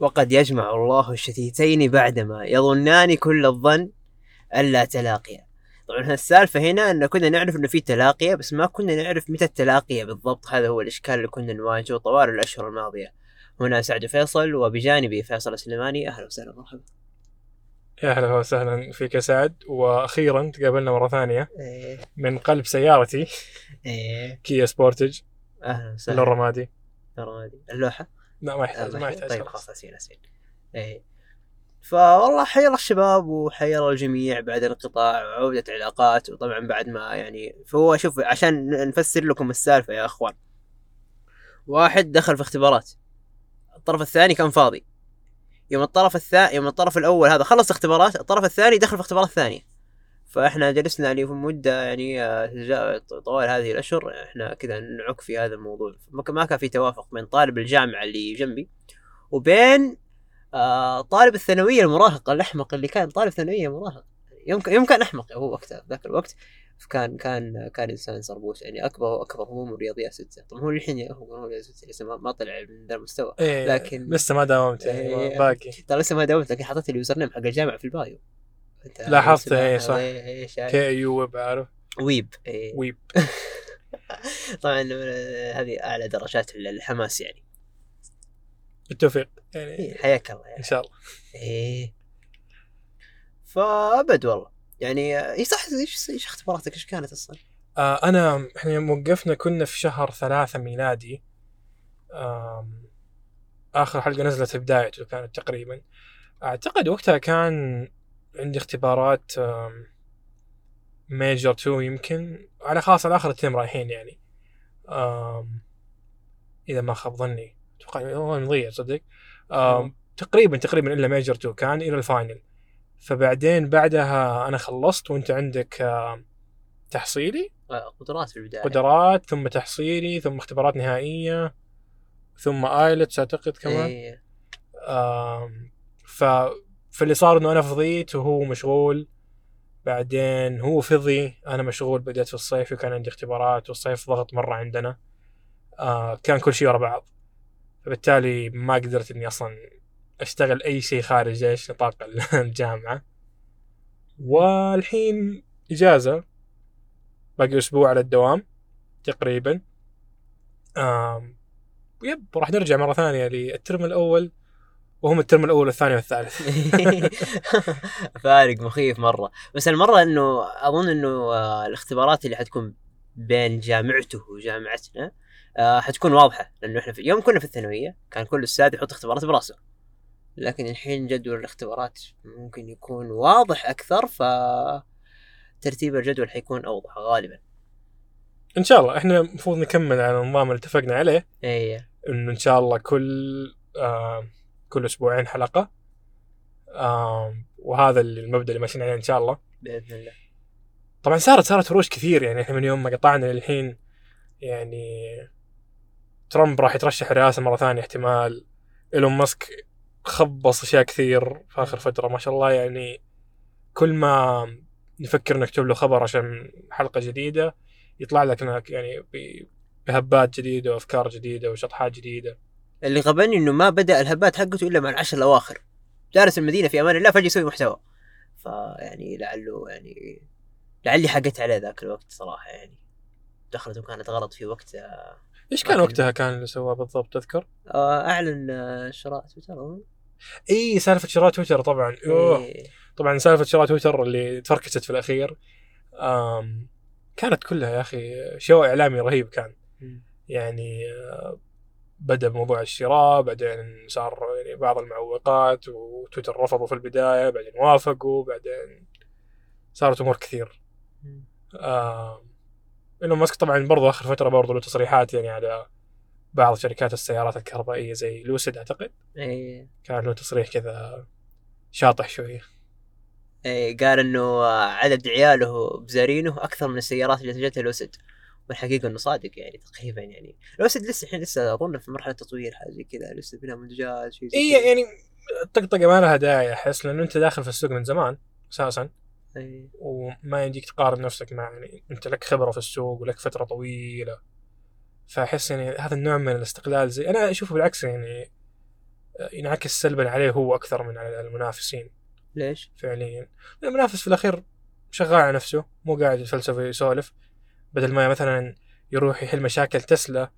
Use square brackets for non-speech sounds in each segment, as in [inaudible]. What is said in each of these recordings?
وقد يجمع الله الشتيتين بعدما يظنان كل الظن ألا تلاقيا. طبعا السالفة هنا أن كنا نعرف أنه في تلاقية بس ما كنا نعرف متى التلاقية بالضبط. هذا هو الإشكال اللي كنا نواجهه طوال الأشهر الماضية. هنا سعد فيصل وبجانبي فيصل السليماني. أهلا وسهلا مرحبا. يا أهلا وسهلا فيك يا سعد. وأخيرا تقابلنا مرة ثانية إيه. من قلب سيارتي إيه. كيا سبورتج أهلا وسهلا. الرمادي ترى ما أدري. اللوحة. لا ما يحتاج ما يحتاج. طيب خلاص. اسين اسين إيه. فوالله حيا الله الشباب وحيا الله الجميع بعد الانقطاع وعودة علاقات وطبعا بعد ما يعني فهو شوف عشان نفسر لكم السالفة يا أخوان. واحد دخل في اختبارات. الطرف الثاني كان فاضي. يوم الطرف الثاني يوم الطرف الأول هذا خلص اختبارات الطرف الثاني دخل في اختبارات ثانية. فإحنا جلسنا يعني في مدة يعني آه، طوال هذه الأشهر إحنا كذا نعك في هذا الموضوع. ما كان- في توافق بين طالب الجامعة اللي جنبي وبين آه طالب الثانوية المراهق الأحمق اللي كان طالب ثانوية مراهق يوم يوم كان أحمق هو وقتها ذاك الوقت. كان كان كان إنسان صربوس يعني أكبر أكبر هموم الرياضيات ستة. طبعا هو الحين هو هو رياضيات ستة لسه ما, ما طلع من ذا المستوى. إيه لكن- لسه ما داومت يعني إيه. باقي. ترى لسه ما داومت لكن حطيت ال username حق الجامعة في ال bio. لاحظت، إيه، صح. إيه، إيه، شايف؟ KU ويب عارف؟ ويب إيه. ويب. [laughs] طبعا آه، هذه أعلى درجات الحماس يعني. بالتوفيق يعني إيه، حياك الله يعني. إن شاء الله. إيه. فأبد والله. يعني إي صح. إيش إيش اختباراتك؟ إيش كانت أصلا؟ آه أنا إحنا يوم وقفنا كنا في شهر ثلاثة ميلادي. آخر حلقة نزلت بدايته كانت تقريبا. أعتقد وقتها كان عندي اختبارات major 2 يمكن. على خاص على اخر الترم رايحين يعني. إذا ما خاب ظني. أتوقع مضيع صدق. آم تقريبا تقريبا إلا major 2 كان إلى ال final فبعدين بعدها أنا خلصت وأنت عندك تحصيلي. آه، قدرات في البداية. قدرات ثم تحصيلي ثم اختبارات نهائية ثم ايلتس أعتقد كمان. إيه. ف فاللي صار إنه أنا فضيت وهو مشغول بعدين هو فضي أنا مشغول بديت في الصيف وكان عندي اختبارات والصيف ضغط مرة عندنا آه كان كل شيء ورا بعض. فبالتالي ما قدرت إني أصلا أشتغل أي شيء خارج إيش نطاق [laughs] الجامعة. والحين إجازة باقي أسبوع على الدوام تقريبا. آم يب راح نرجع مرة ثانية للترم الأول. وهم الترم الأول والثاني والثالث. [laughs] فارق مخيف مرة. بس المرة إنه أظن إنه آه، الاختبارات اللي حتكون بين جامعته وجامعتنا آه، حتكون واضحة. لأنه إحنا في يوم كنا في الثانوية كان كل أستاذ يحط اختبارات براسه. لكن الحين جدول الاختبارات ممكن يكون واضح أكثر ف ترتيب الجدول حيكون أوضح غالبا. إن شاء الله. إحنا المفروض نكمل على النظام اللي اتفقنا عليه. اي إنه إن شاء الله كل آه كل أسبوعين حلقة. وهذا المبدأ اللي ماشيين عليه إن شاء الله. بإذن الله. طبعا صارت صارت هروش كثير يعني إحنا من يوم ما قطعنا للحين يعني ترامب راح يترشح رئاسة مرة ثانية احتمال. إيلون ماسك خبص أشياء كثير في آخر فترة ما شاء الله يعني كل ما نفكر نكتب له خبر عشان حلقة جديدة يطلع لك هناك يعني بهبات جديدة وأفكار جديدة وشطحات جديدة. اللي غبني إنه ما بدأ الهبات حقته إلا مع العشر الأواخر. جالس المدينة في أمان الله فجأة يسوي محتوى. فيعني لعله يعني لعلي حقت عليه ذاك الوقت صراحة يعني. دخلت وكانت غلط في وقت آه، إيش كان وقتها كان اللي سواه بالضبط؟ تذكر؟ أعلن آه، شراء تويتر إي سالفة شراء تويتر طبعا. أوه. إيه. طبعا سالفة شراء تويتر اللي تفركشت في الأخير. كانت كلها يا أخي شو إعلامي رهيب كان. يعني آه، بدأ بموضوع الشراء بعدين صار يعني بعض المعوقات وتويتر رفضوا في البداية بعدين وافقوا بعدين صارت أمور كثير. آه إيلون ماسك طبعا برضو آخر فترة برضو له تصريحات يعني على بعض شركات السيارات الكهربائية زي لوسيد أعتقد إيه. كان له تصريح كذا شاطح شوية إيه. قال إنه عدد عياله بزارينه أكثر من السيارات اللي جتها لوسيد والحقيقة إنه صادق يعني تقريبا يعني لوسيد لسه الحين لسه أظن في مرحلة تطوير حاجة زي كذا لسه بلا منتجات شيء زي كذا. يعني الطقطقه ما لها داعي أحس لأنه أنت داخل في السوق من زمان أساسا إيه. وما يجيك تقارن نفسك مع يعني أنت لك خبرة في السوق ولك فترة طويلة فأحس يعني هذا النوع من الاستقلال زي أنا أشوفه بالعكس يعني آه، ينعكس سلبا عليه هو أكثر من على المنافسين ليش؟ فعليا المنافس في الأخير شغال على نفسه مو قاعد يتفلسف ويسولف بدل ما مثلا يروح يحل مشاكل تسلا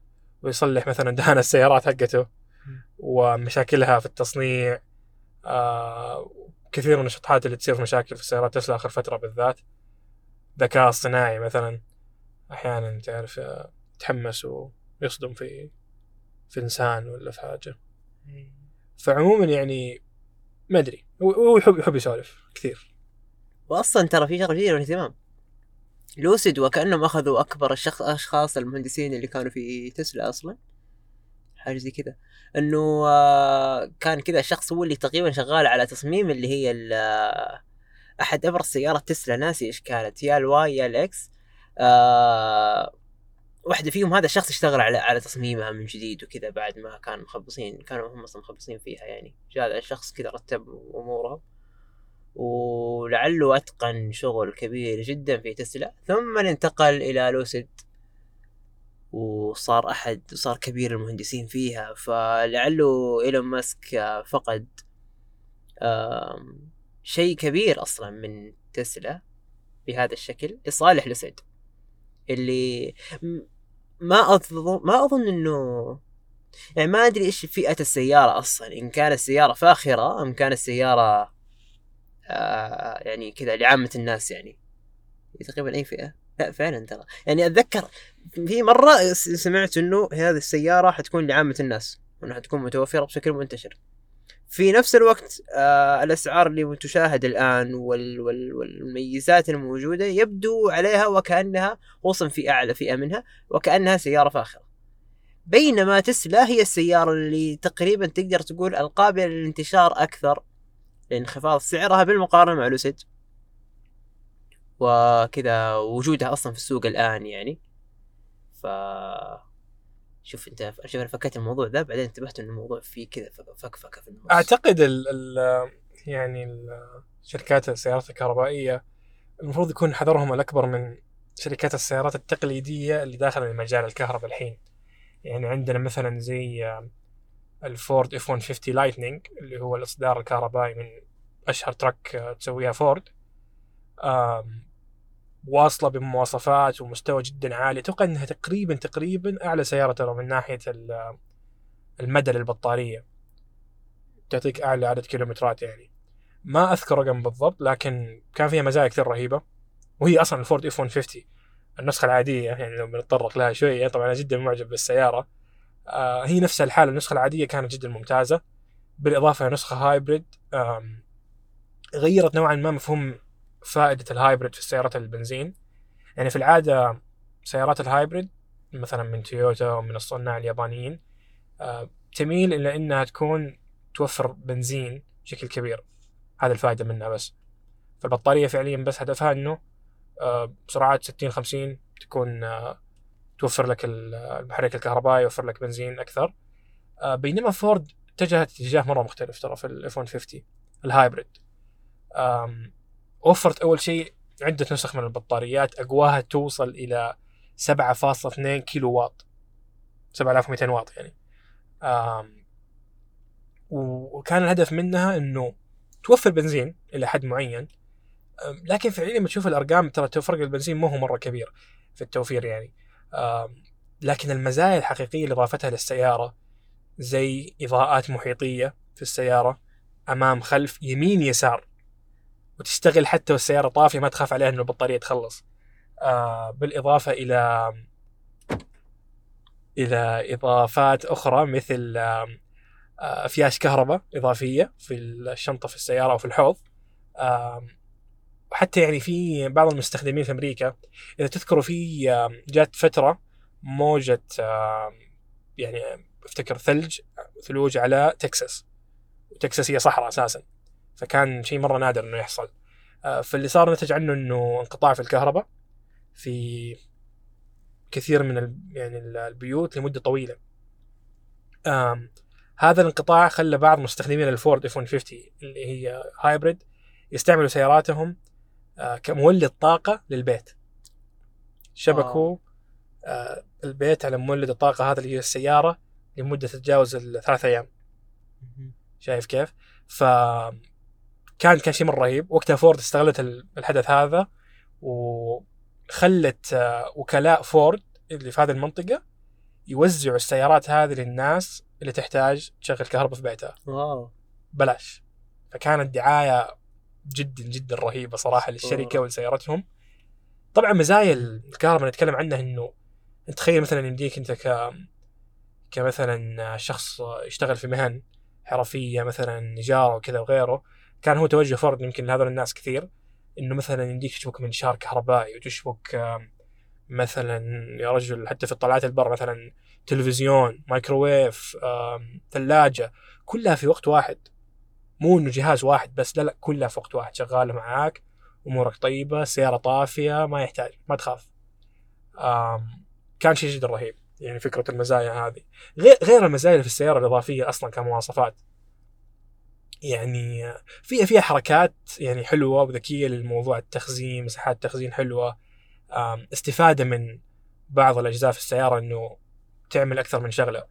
ويصلح مثلا دهان السيارات حقته ومشاكلها في التصنيع آه كثير من الشطحات اللي تصير في مشاكل في سيارات تسلا آخر فترة بالذات. ذكاء اصطناعي مثلا أحيانا تعرف آه، يتحمس ويصدم في في انسان ولا في حاجة. فعموما يعني ما أدري هو يحب يحب يسولف كثير. واصلا ترى في شغله جديده واهتمام لوسيد وكأنهم أخذوا أكبر الشخص أشخاص المهندسين اللي كانوا في تسلا أصلا. حاجة زي كذا. إنه آه، كان كذا شخص هو اللي تقريبا شغال على تصميم اللي هي آه، أحد أبرز سيارات تسلا. ناسي إيش كانت. يا ال Y يا ال X آه واحدة فيهم هذا الشخص اشتغل على على تصميمها من جديد وكذا بعد ما كانوا مخبصين كانوا هم أصلا مخبصين فيها يعني. جاء الشخص كذا رتب امورها ولعله أتقن شغل كبير جدا في تسلا. ثم انتقل إلى لوسيد وصار أحد صار كبير المهندسين فيها. فلعله إيلون ماسك فقد شيء كبير أصلا من تسلا بهذا الشكل لصالح لوسيد. اللي ما أظن ما أظن إنه يعني ما أدري إيش فئة السيارة أصلا. إن كانت السياره فاخرة أم كانت السياره آه يعني كذا لعامة الناس يعني. تقريبا أي فئة. لا فعلا ترى. يعني أتذكر في مرة س- سمعت إنه هذه السيارة حتكون لعامة الناس وانها حتكون متوفرة بشكل منتشر. في نفس الوقت آه الأسعار اللي تشاهد الآن وال وال والميزات الموجودة يبدو عليها وكأنها خصوصا في أعلى فئة منها وكأنها سيارة فاخرة. بينما تسلا هي السيارة اللي تقريبا تقدر تقول القابله للانتشار أكثر لانخفاض سعرها بالمقارنة مع لوسيد وكذا وجودها أصلا في السوق الآن يعني. ف شوف أنت شوف فكيت الموضوع ذا بعدين انتبهت إن الموضوع فيه كذا فك- فكفكه في النص أعتقد ال ال يعني ال- شركات السيارات الكهربائية المفروض يكون حذرهم الأكبر من شركات السيارات التقليدية اللي داخل المجال الكهرباء الحين. يعني عندنا مثلا زي ال Ford F 150 Lightning اللي هو الإصدار الكهربائي من أشهر truck آه، تسويها فورد. واصلة بمواصفات ومستوى جدا عالي. أتوقع إنها تقريبا تقريبا أعلى سيارة ترى من ناحية ال- المدى للبطارية. تعطيك أعلى عدد كيلومترات يعني. ما أذكر رقم بالضبط لكن كان فيها مزايا كثير رهيبة. وهي أصلا ال Ford F 150 النسخة العادية يعني لو بنتطرق لها شوية. طبعا أنا جدا معجب بالسيارة. هي نفس الحالة. النسخة العادية كانت جدا ممتازة. بالإضافة لنسخة hybrid آم، غيرت نوعا ما مفهوم فائدة ال hybrid في السيارات البنزين. يعني في العادة سيارات ال hybrid مثلا من تويوتا ومن الصناع اليابانيين آه، تميل إلى إنها تكون توفر بنزين بشكل كبير. هذا الفائدة منها بس. فالبطارية فعليا بس هدفها إنه آه، سرعات 60 50 تكون آه، توفر لك ال- المحرك الكهربائي يوفر لك بنزين أكثر. آه، بينما فورد اتجهت اتجاه مرة مختلف ترى في ال F 150 ال hybrid. وفرت أول شيء عدة نسخ من البطاريات أقواها توصل إلى 7.2 كيلو واط 7200 واط يعني. وكان الهدف منها إنه توفر بنزين إلى حد معين. لكن فعليا لما تشوف الأرقام ترى فرق البنزين ما هو مرة كبير في التوفير يعني. لكن المزايا الحقيقية اللي اضافتها للسيارة زي إضاءات محيطية في السيارة أمام خلف يمين يسار وتشتغل حتى والسيارة طافية ما تخاف عليها إنه البطارية تخلص. آه بالإضافة إلى إلى إضافات أخرى مثل آم، آه، كهرباء إضافية في الشنطة في السيارة أو في الحوض. وحتى يعني في بعض المستخدمين في أمريكا إذا تذكروا في جات فترة موجة يعني أفتكر ثلج ثلوج على تكساس. وتكساس هي صحراء أساسا. فكان شيء مرة نادر إنه يحصل. آه، فاللي صار نتج عنه إنه انقطاع في الكهرباء في كثير من يعني ال- البيوت لمدة طويلة. هذا الانقطاع خلى بعض مستخدمين الفورد F 150 اللي هي hybrid يستعملوا سياراتهم آه، كمولد طاقة للبيت. شبكوا آه، البيت على مولد الطاقة هذا اللي هي السيارة لمدة تتجاوز الثلاث أيام. شايف كيف؟ ف كان كان شيء مرة رهيب. وقتها فورد استغلت ال- الحدث هذا وخلت آه، وكلاء فورد اللي في هذه المنطقة يوزعوا السيارات هذه للناس اللي تحتاج تشغل كهرباء في بيتها. واو. بلاش. فكانت دعاية جدا جدا رهيبة صراحة للشركة. ولسيارتهم. طبعا مزايا الكهرباء نتكلم عنها إنه تخيل مثلا يمديك أنت ك كمثلا شخص يشتغل في مهن حرفية مثلا نجاره وكذا وغيره. كان هو توجه فرد يمكن لهذول الناس كثير إنه مثلا يمديك تشبك منشار كهربائي وتشبك مثلا يا رجل حتى في الطلعات البر مثلا تلفزيون مايكروويف ثلاجة كلها في وقت واحد. مو إنه جهاز واحد بس لا لا كلها في وقت واحد شغاله معاك أمورك طيبة السياره طافية ما يحتاج ما تخاف. كان شيء جدا رهيب يعني فكرة المزايا هذه. غير غير المزايا اللي في السيارة الإضافية أصلا كمواصفات. يعني فيها فيها حركات يعني حلوة وذكية للموضوع التخزين مساحات تخزين حلوة. استفادة من بعض الأجزاء في السيارة إنه تعمل أكثر من شغلة.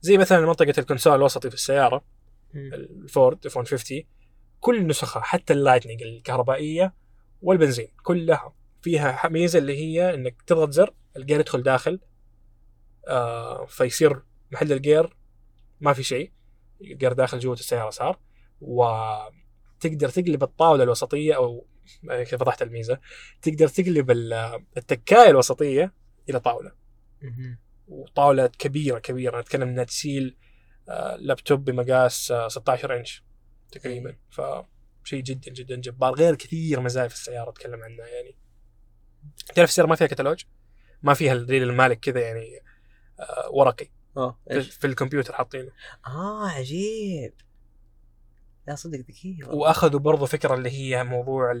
زي مثلا منطقة ال console الوسطي في السيارة. الفورد F 150 كل نسخة حتى ال Lightning الكهربائية والبنزين كلها فيها ميزة اللي هي إنك تضغط زر الجير يدخل داخل آه فيصير محل الجير ما في شيء الجير داخل جوة السيارة صار وتقدر تقلب الطاولة الوسطية أو [laughs] كيف وضحت الميزة تقدر تقلب ال- التكاية الوسطية إلى طاولة. وطاولة كبيرة كبيرة نتكلم إنها تشيل لابتوب بمقاس آه، 16 انش تقريبا. فشيء جدا جدا جبار غير كثير مزايا في السيارة أتكلم عنها يعني. تعرف السيارة ما فيها كتالوج؟ ما فيها الدليل المالك كذا يعني آه، ورقي. آه في, الكمبيوتر حاطينه. آه عجيب. لا صدق ذكي. وأخذوا برضو فكرة اللي هي موضوع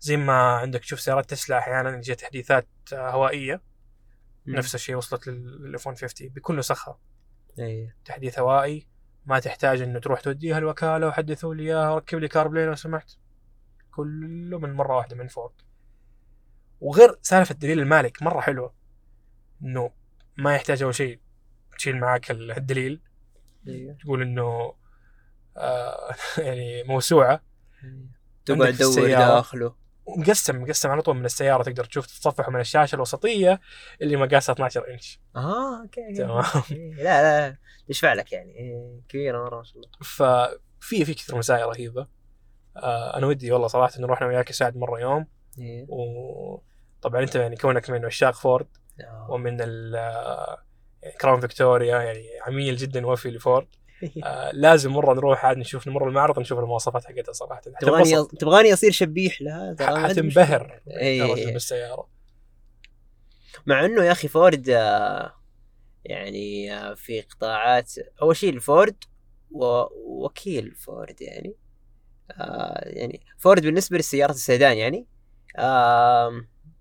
زي ما عندك تشوف سيارات تسلا أحيانا جت تحديثات آه، هوائية. نفس الشيء وصلت لل F 150 بكل نسخها. إيه. تحديث هوائي ما تحتاج إنه تروح توديها الوكالة وحدثوا لي إياها وركب لي CarPlay لو سمحت. كله من مرة واحدة من فورد. وغير سالفة الدليل المالك مرة حلوة. إنه ما يحتاج أول شيء تشيل معاك الدليل. أيوه تقول إنه آه [laughs] يعني موسوعة. تقعد تدور. داخله. ومقسم مقسم على طول من السيارة تقدر تشوف تتصفحه من الشاشة الوسطية اللي مقاسها 12 إنش آه أوكي. تمام. إيه، لا لا يشفع لك يعني إيه، كبيرة مرة ما شاء الله ففي في كثير مزايا رهيبة آه أنا ودي والله صراحة انه رحنا وياك سعد مرة يوم إيه. وطبعا أنت يعني كونك من عشاق فورد آه. ومن ال يعني Crown Victoria يعني عميل جدا وفي لفورد [laughs] آه لازم مرة نروح عاد نشوف نمر المعرض نشوف المواصفات حقتها صراحة تبغاني. تبغاني اصير شبيح لها. حتنبهر إيه. بالسياره مع إنه يا أخي فورد آه، يعني آه، في قطاعات أول شيء الفورد ووكيل فورد يعني آه، يعني فورد بالنسبة للسيارات السيدان يعني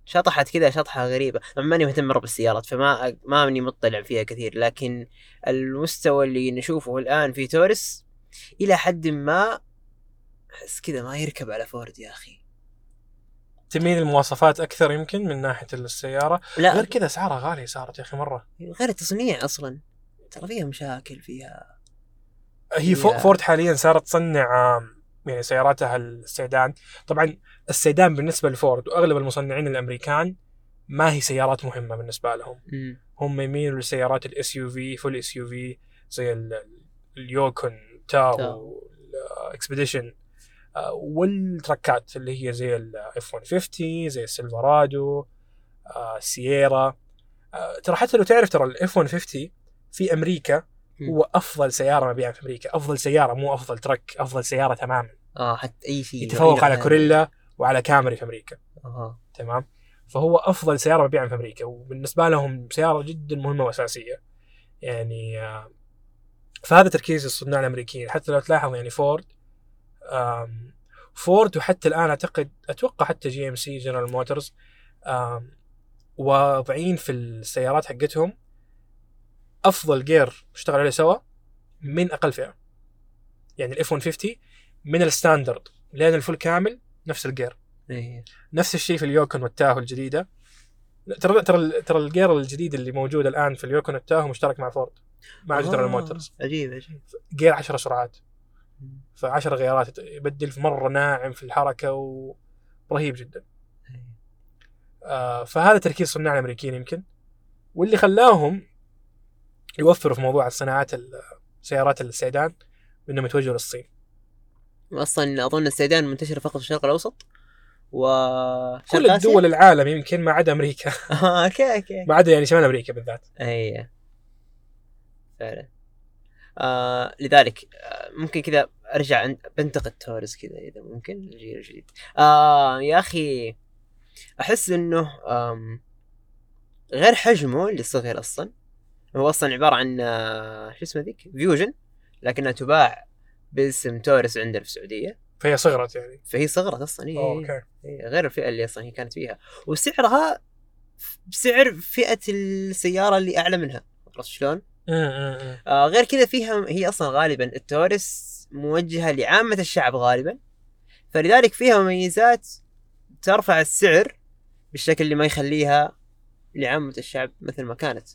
شطحت كذا شطحة غريبة. ماني مهتم مرة بالسيارات فما ما ماني مطلع فيها كثير لكن المستوى اللي نشوفه الآن في تورس إلى حد ما أحس كذا ما يركب على فورد يا أخي. تميل المواصفات أكثر يمكن من ناحية السيارة؟ لا. غير كذا أسعارها غالية صارت يا أخي مرة. غير التصنيع أصلا. ترى فيها مشاكل فيها هي يا. فورد حاليا صارت تصنع يعني سياراتها السيدان طبعا السيدان بالنسبة لفورد وأغلب المصنعين الأمريكان ما هي سيارات مهمة بالنسبة لهم. مم. هم يميلوا لسيارات ال SUV full SUV زي ال- ال Yukon Tahoe. ال Expedition والتركات اللي هي زي ال F 150 زي ال Silverado آه، Sierra آه، ترى حتى لو تعرف ترى ال F 150 في أمريكا. هو أفضل سيارة مبيعا في أمريكا. أفضل سيارة مو أفضل truck أفضل سيارة تماما. آه حتى أي شيء. يتفوق على Corolla. وعلى Camry في أمريكا. أها. تمام؟ فهو أفضل سيارة مبيعا في أمريكا. وبالنسبة لهم سيارة جدا مهمة وأساسية. يعني آه، فهذا تركيز الصناع الأمريكيين. حتى لو تلاحظ يعني فورد فورد وحتى الآن أعتقد أتوقع حتى GMC جنرال موتورز واضعين في السيارات حقتهم أفضل جير اشتغل عليه سوا من أقل فئة. يعني ال F 150 من ال standard. لين ال full كامل نفس الجير إيه. نفس الشيء في ال Yukon وال Tahoe الجديدة. ترى ترى ترى الجير الجديد اللي موجود الآن في ال Yukon وال Tahoe مشترك مع فورد مع آه، جنرال موتورز عجيب عجيب. جير 10 سرعات. ف10 غيارات يبدل في مرة ناعم في الحركة ورهيب جدا. آه فهذا تركيز صناع الامريكيين يمكن. واللي خلاهم يوفروا في موضوع الصناعات سيارات السيدان بأنهم يتوجهوا للصين. أصلا أظن السيدان منتشره فقط في الشرق الأوسط. و كل الدول العالم يمكن ما عدا أمريكا. [laughs] آه، أوكي أوكي. ما عدا يعني شمال أمريكا بالذات. أي. فعلا. آه لذلك آه ممكن كذا أرجع بنتقد Taurus كذا إذا ممكن. الجيل الجديد آه يا أخي أحس إنه غير حجمه اللي صغير أصلا. هو أصلا عبارة عن آه شو اسمه ذيك؟ Fusion لكنها تباع باسم Taurus عندنا في السعودية. فهي صغرت يعني. فهي صغرت أصلا هي أوكي. إيه، غير الفئة اللي أصلا هي كانت فيها. وسعرها بسعر فئة السيارة اللي أعلى منها عرفت شلون؟ امم آه غير كذا فيها هي أصلا غالبا التورس موجهة لعامة الشعب غالبا. فلذلك فيها مميزات ترفع السعر بالشكل اللي ما يخليها لعامة الشعب مثل ما كانت.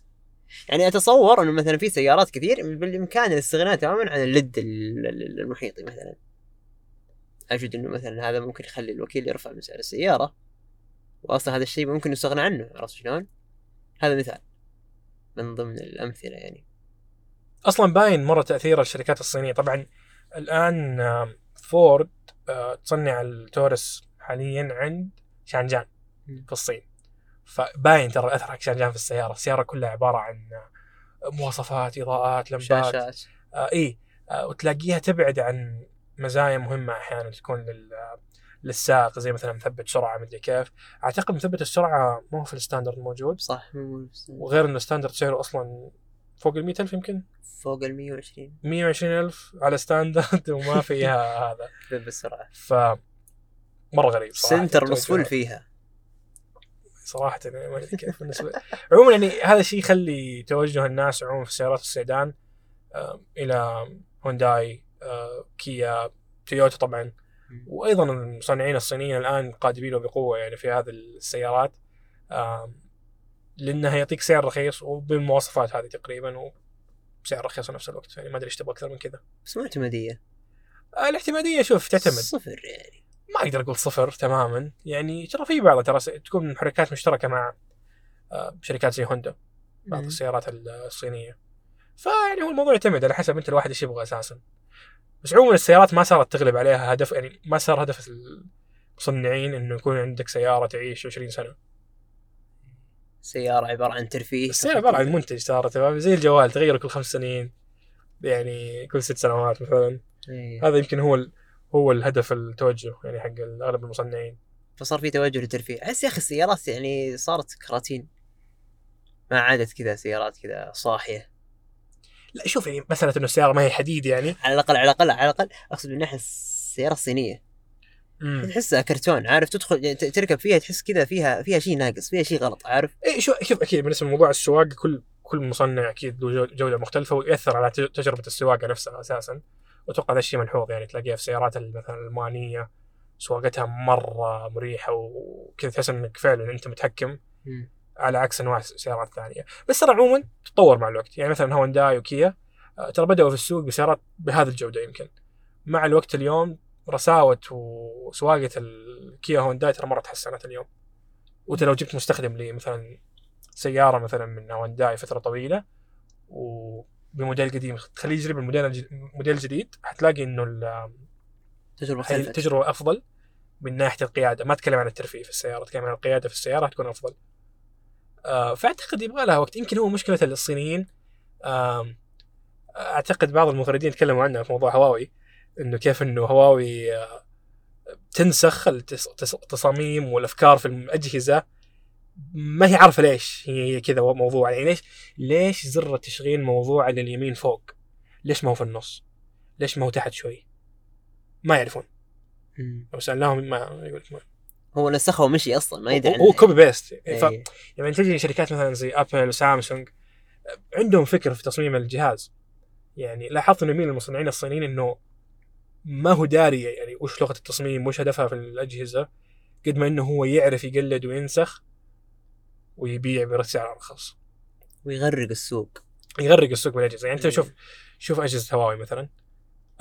يعني أتصور إنه مثلا في سيارات كثير بالإمكان الاستغناء تماما عن اللد ال- ال- المحيطي مثلا أجد إنه مثلا هذا ممكن يخلي الوكيل يرفع من سعر السيارة واصلا هذا الشيء ممكن يستغنى عنه عرفت شلون؟ هذا مثال من ضمن الأمثلة يعني أصلا باين مرة تأثير الشركات الصينية طبعا الآن فورد آه، تصنع التورس حاليا عند شانجان. في الصين فباين ترى الأثر حق شانجان في السيارة. السيارة كلها عبارة عن مواصفات إضاءات لمبات. شاشات آه إي. آه وتلاقيها تبعد عن مزايا مهمة أحيانا تكون لل للسائق زي مثلا مثبت سرعة مدري كيف. أعتقد مثبت السرعة مو في ال standard موجود. صح مو وغير انه ال standard سعره أصلا فوق ال 100000 يمكن؟ فوق ال 120 120000 على standard وما فيها [laughs] هذا. بالسرعه ف مرة غريب صراحة. standard نص full. فيها. صراحة يعني ما أدري كيف بالنسبة عموما يعني هذا الشيء يخلي توجه الناس عموما في سيارات السيدان آه، إلى هيونداي آه، كيا تويوتا طبعا. وأيضا المصنعين الصينيين الآن قادمين بقوة يعني في هذه السيارات. لأنها يعطيك سعر رخيص وبالمواصفات هذه تقريبا وسعر رخيص في نفس الوقت. يعني ما أدري إيش تبغى أكثر من كذا. بس مو اعتماديه الاعتمادية شوف تعتمد. صفر يعني. ما أقدر أقول صفر تماما يعني ترى في بعضها ترى تكون محركات مشتركة مع آه، شركات زي هوندا بعض. السيارات الصينية فيعني هو الموضوع يعتمد على حسب أنت الواحد إيش يبغى أساسا بس عموما السيارات ما صارت تغلب عليها هدف يعني ما صار هدف المصنعين إنه يكون عندك سيارة تعيش 20 سنة سيارة عبارة عن ترفيه السيارة عبارة عن منتج صارت زي الجوال تغير كل خمس سنين يعني كل ست سنوات مثلا إيه. هذا يمكن هو. هو الهدف التوجه يعني حق اغلب المصنعين. فصار في توجه للترفيه احس يا أخي السيارات يعني صارت كراتين. ما عادت كذا سيارات كذا صاحية. لا شوف يعني مساله إنه السيارة ما هي حديد يعني. على الأقل على الأقل على الأقل أقصد من ناحية السيارة الصينية. تحسها كرتون عارف؟ تدخل يعني تركب فيها تحس كذا فيها فيها شيء ناقص فيها شيء غلط عارف؟ اي شو شوف أكيد بالنسبة لموضوع السواقه كل كل مصنع أكيد له جو- جودة مختلفة ويأثر على تج- تجربة السواقة نفسها أساسا. واتوقع هذا الشيء ملحوظ يعني تلاقيها في السيارات ال- مثلا الألمانية سواقتها مرة مريحة وكذا تحس إنك فعلا أنت متحكم على عكس أنواع السيارات الثانية بس ترى عموما تطور مع الوقت يعني مثلا هونداي وكيا آه، ترى بدأوا في السوق بسيارات بهذه الجودة يمكن. مع الوقت اليوم رسوة وسواقة الكيا هونداي ترى مرة تحسنت اليوم. وأنت لو جبت مستخدم لي مثلا سيارة مثلا من هونداي فترة طويلة وبموديل قديم. تخليه يجرب الموديل الموديل الجديد حتلاقي إنه ال- تجربة هي مختلفه التجربة أفضل من ناحية القيادة. ما أتكلم عن الترفيه في السيارة أتكلم عن القيادة في السيارة تكون أفضل. آه، فأعتقد يبغى لها وقت. يمكن هو مشكلة الصينيين. آم، أعتقد بعض المغردين تكلموا عنها في موضوع هواوي إنه كيف إنه هواوي آه، تنسخ التص- تص- التصاميم والأفكار في الأجهزة. ما هي عارفة ليش هي كذا موضوع. يعني ليش ليش زر التشغيل موضوع على اليمين فوق؟ ليش ما هو في النص؟ ليش ما هو تحت شوي؟ ما يعرفون. لو سألناهم ما يقول لك ما هو نسخه ومشي أصلا ما يدري هو- copy paste ف... إيه. يعني تجي شركات مثلا زي Apple وسامسونج عندهم فكر في تصميم الجهاز. يعني لاحظت إنه من المصنعين الصينيين إنه ما هو داري يعني وش لغة التصميم وش هدفها في الأجهزة قد ما إنه هو يعرف يقلد وينسخ. ويبيع بسعر أرخص. ويغرق السوق. يغرق السوق بالأجهزة. يعني أنت إيه. شوف شوف أجهزة هواوي مثلا.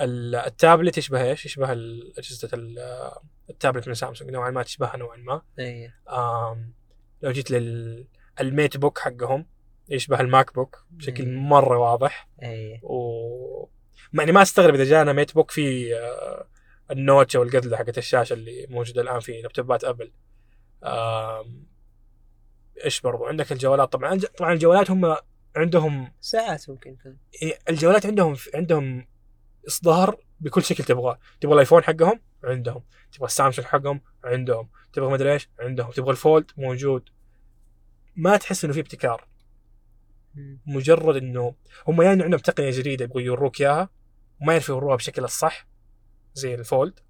ال- التابلت يشبه إيش؟ يشبه أجهزة ال- التابلت من سامسونج. نوعا ما تشبهها نوعا ما. اي آم لو جيت لل MateBook حقهم يشبه ال MacBook بشكل إيه. مرة واضح. اي و يعني ما أستغرب إذا جانا MateBook في آه، ال notch أو القذله حقت الشاشة اللي موجودة الآن في لابتوبات Apple. إيش برضو؟ عندك الجوالات. طبعا طبعا الجوالات هم عندهم ساعات ممكن الجوالات عندهم عندهم إصدار بكل شكل تبغاه. تبغى ال iPhone حقهم؟ عندهم. تبغى السامسونج حقهم؟ عندهم. تبغى مدري إيش؟ عندهم. تبغى ال fold؟ موجود. ما تحس إنه في ابتكار. مجرد إنه هم يعني عندهم تقنية جديدة يبغوا يوروك إياها وما يعرفوا يوروها بشكل الصح. زي ال fold.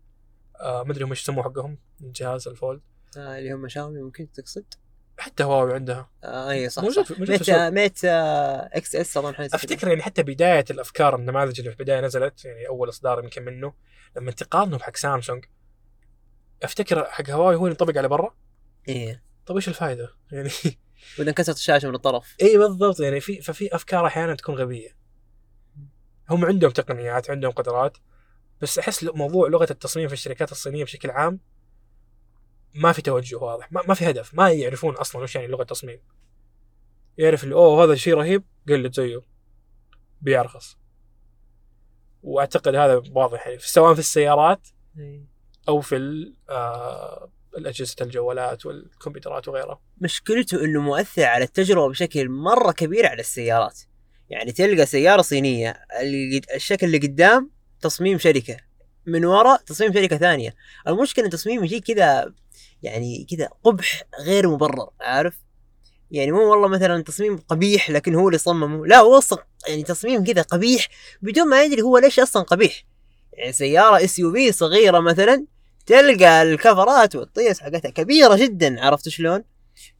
آه ما أدري هم إيش يسموه حقهم. الجهاز ال fold. آه اللي هم شاومي ممكن تقصد؟ حتى هواوي عندها آه اي صح موجود صح. موجود في Mate. Mate آه XS اظن. أفتكر يعني حتى بداية الأفكار النماذج اللي في البداية نزلت يعني أول إصدار يمكن منه لما تقارنه بحق سامسونج أفتكر حق هواوي هو اللي ينطبق على برا إيه طيب إيش الفائده؟ [laughs] يعني وإذا انكسرت الشاشة من الطرف اي بالضبط يعني في ففي أفكار أحيانا تكون غبية هم عندهم تقنيات عندهم قدرات بس أحس موضوع لغة التصميم في الشركات الصينية بشكل عام ما في توجه واضح ما, ما في هدف ما يعرفون أصلا وش يعني لغة تصميم. يعرف اللي أوه هذا شيء رهيب. قلد زيه بيرخص. وأعتقد هذا واضح يعني سواء في السيارات إيه. أو في آه الأجهزة الجوالات والكمبيوترات وغيرها. مشكلته إنه مؤثر على التجربة بشكل مرة كبير على السيارات. يعني تلقى سيارة صينية الشكل اللي قدام تصميم شركة من ورا تصميم شركة ثانية. المشكلة إن تصميم يجي كذا يعني كذا قبح غير مبرر عارف يعني مو والله مثلا تصميم قبيح لكن هو اللي صممه لا هو أصلا يعني تصميم كذا قبيح بدون ما يدري هو ليش أصلا قبيح يعني سيارة SUV صغيرة مثلا تلقى الكفرات والطيس حقتها كبيرة جدا عرفت شلون؟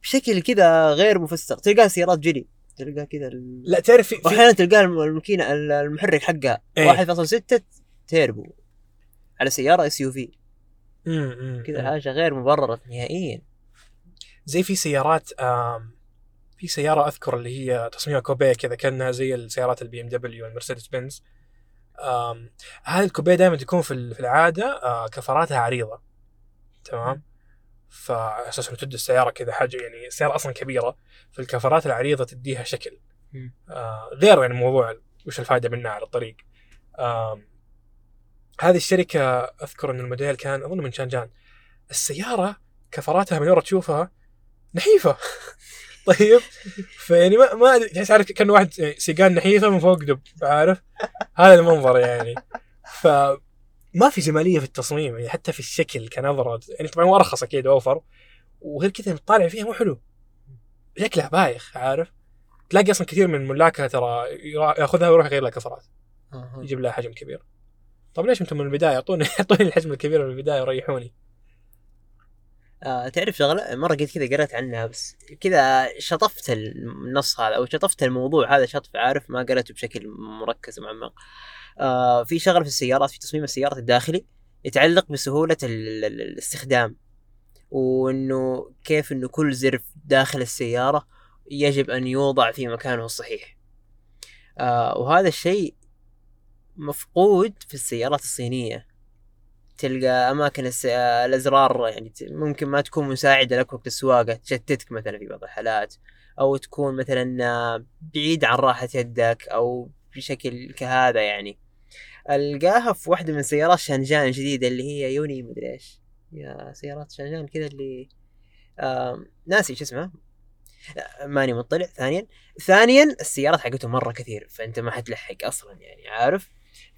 بشكل كذا غير مفسر تلقاها سيارات جري تلقى كذا ال... لا تعرف في, واحيانا تلقاها الم- الماكينة ال- المحرك حقها إيه. 1.6 تيربو على سيارة SUV كذا. حاجة غير مبررة نهائيا. زي في سيارات في سيارة أذكر اللي هي تصميمها coupe كذا كأنها زي السيارات ال BMW والمرسيدس بنز هذه ال coupe دائما تكون في ال- في العادة آه كفراتها عريضة. تمام؟ فعلى أساس إنه تدي السيارة كذا حاجة يعني السيارة أصلا كبيرة فالكفرات العريضة تديها شكل. آه غير يعني موضوع وش الفائدة منها على الطريق. آم هذه الشركة أذكر إن الموديل كان أظن من شانجان. السيارة كفراتها من ورا تشوفها نحيفة. [laughs] طيب فيعني ما ما تحس عارف كأن واحد يعني سيقان نحيفة من فوق دب عارف؟ هذا المنظر يعني. ف ما في جمالية في التصميم يعني حتى في الشكل كنظرة. يعني طبعا هو أرخص أكيد وأوفر. وغير كذا طالع فيها مو حلو. شكلها بايخ عارف؟ تلاقي أصلا كثير من ملاكها ترى ياخذها ويروح يغير لها كفرات. يجيب لها حجم كبير. طب ليش أنتم من البداية؟ اعطوني اعطوني [laughs] الحجم الكبير من البداية وريحوني آه تعرف شغلة؟ مرة قلت كذا قرأت عنها بس كذا شطفت النص هذا أو شطفت الموضوع هذا شطف عارف ما قرأته بشكل مركز ومعمق. آه في شغلة في السيارات في تصميم السيارات الداخلي يتعلق بسهولة ال- ال- الاستخدام وإنه كيف إنه كل زر داخل السيارة يجب أن يوضع في مكانه الصحيح. آه وهذا الشيء مفقود في السيارات الصينية. تلقى أماكن الس... آه، الأزرار يعني ممكن ما تكون مساعدة لك وقت السواقة تشتتك مثلا في بعض الحالات. أو تكون مثلا آه، بعيد عن راحة يدك أو بشكل كهذا يعني. ألقاها في واحدة من سيارات شانجان الجديده اللي هي يوني مدري إيش. يا سيارات شانجان كذا اللي آه ناسي شو اسمها. ماني مطلع. ثانيا ثانيا السيارات حقتهم مرة كثير فأنت ما حتلحق أصلا يعني عارف؟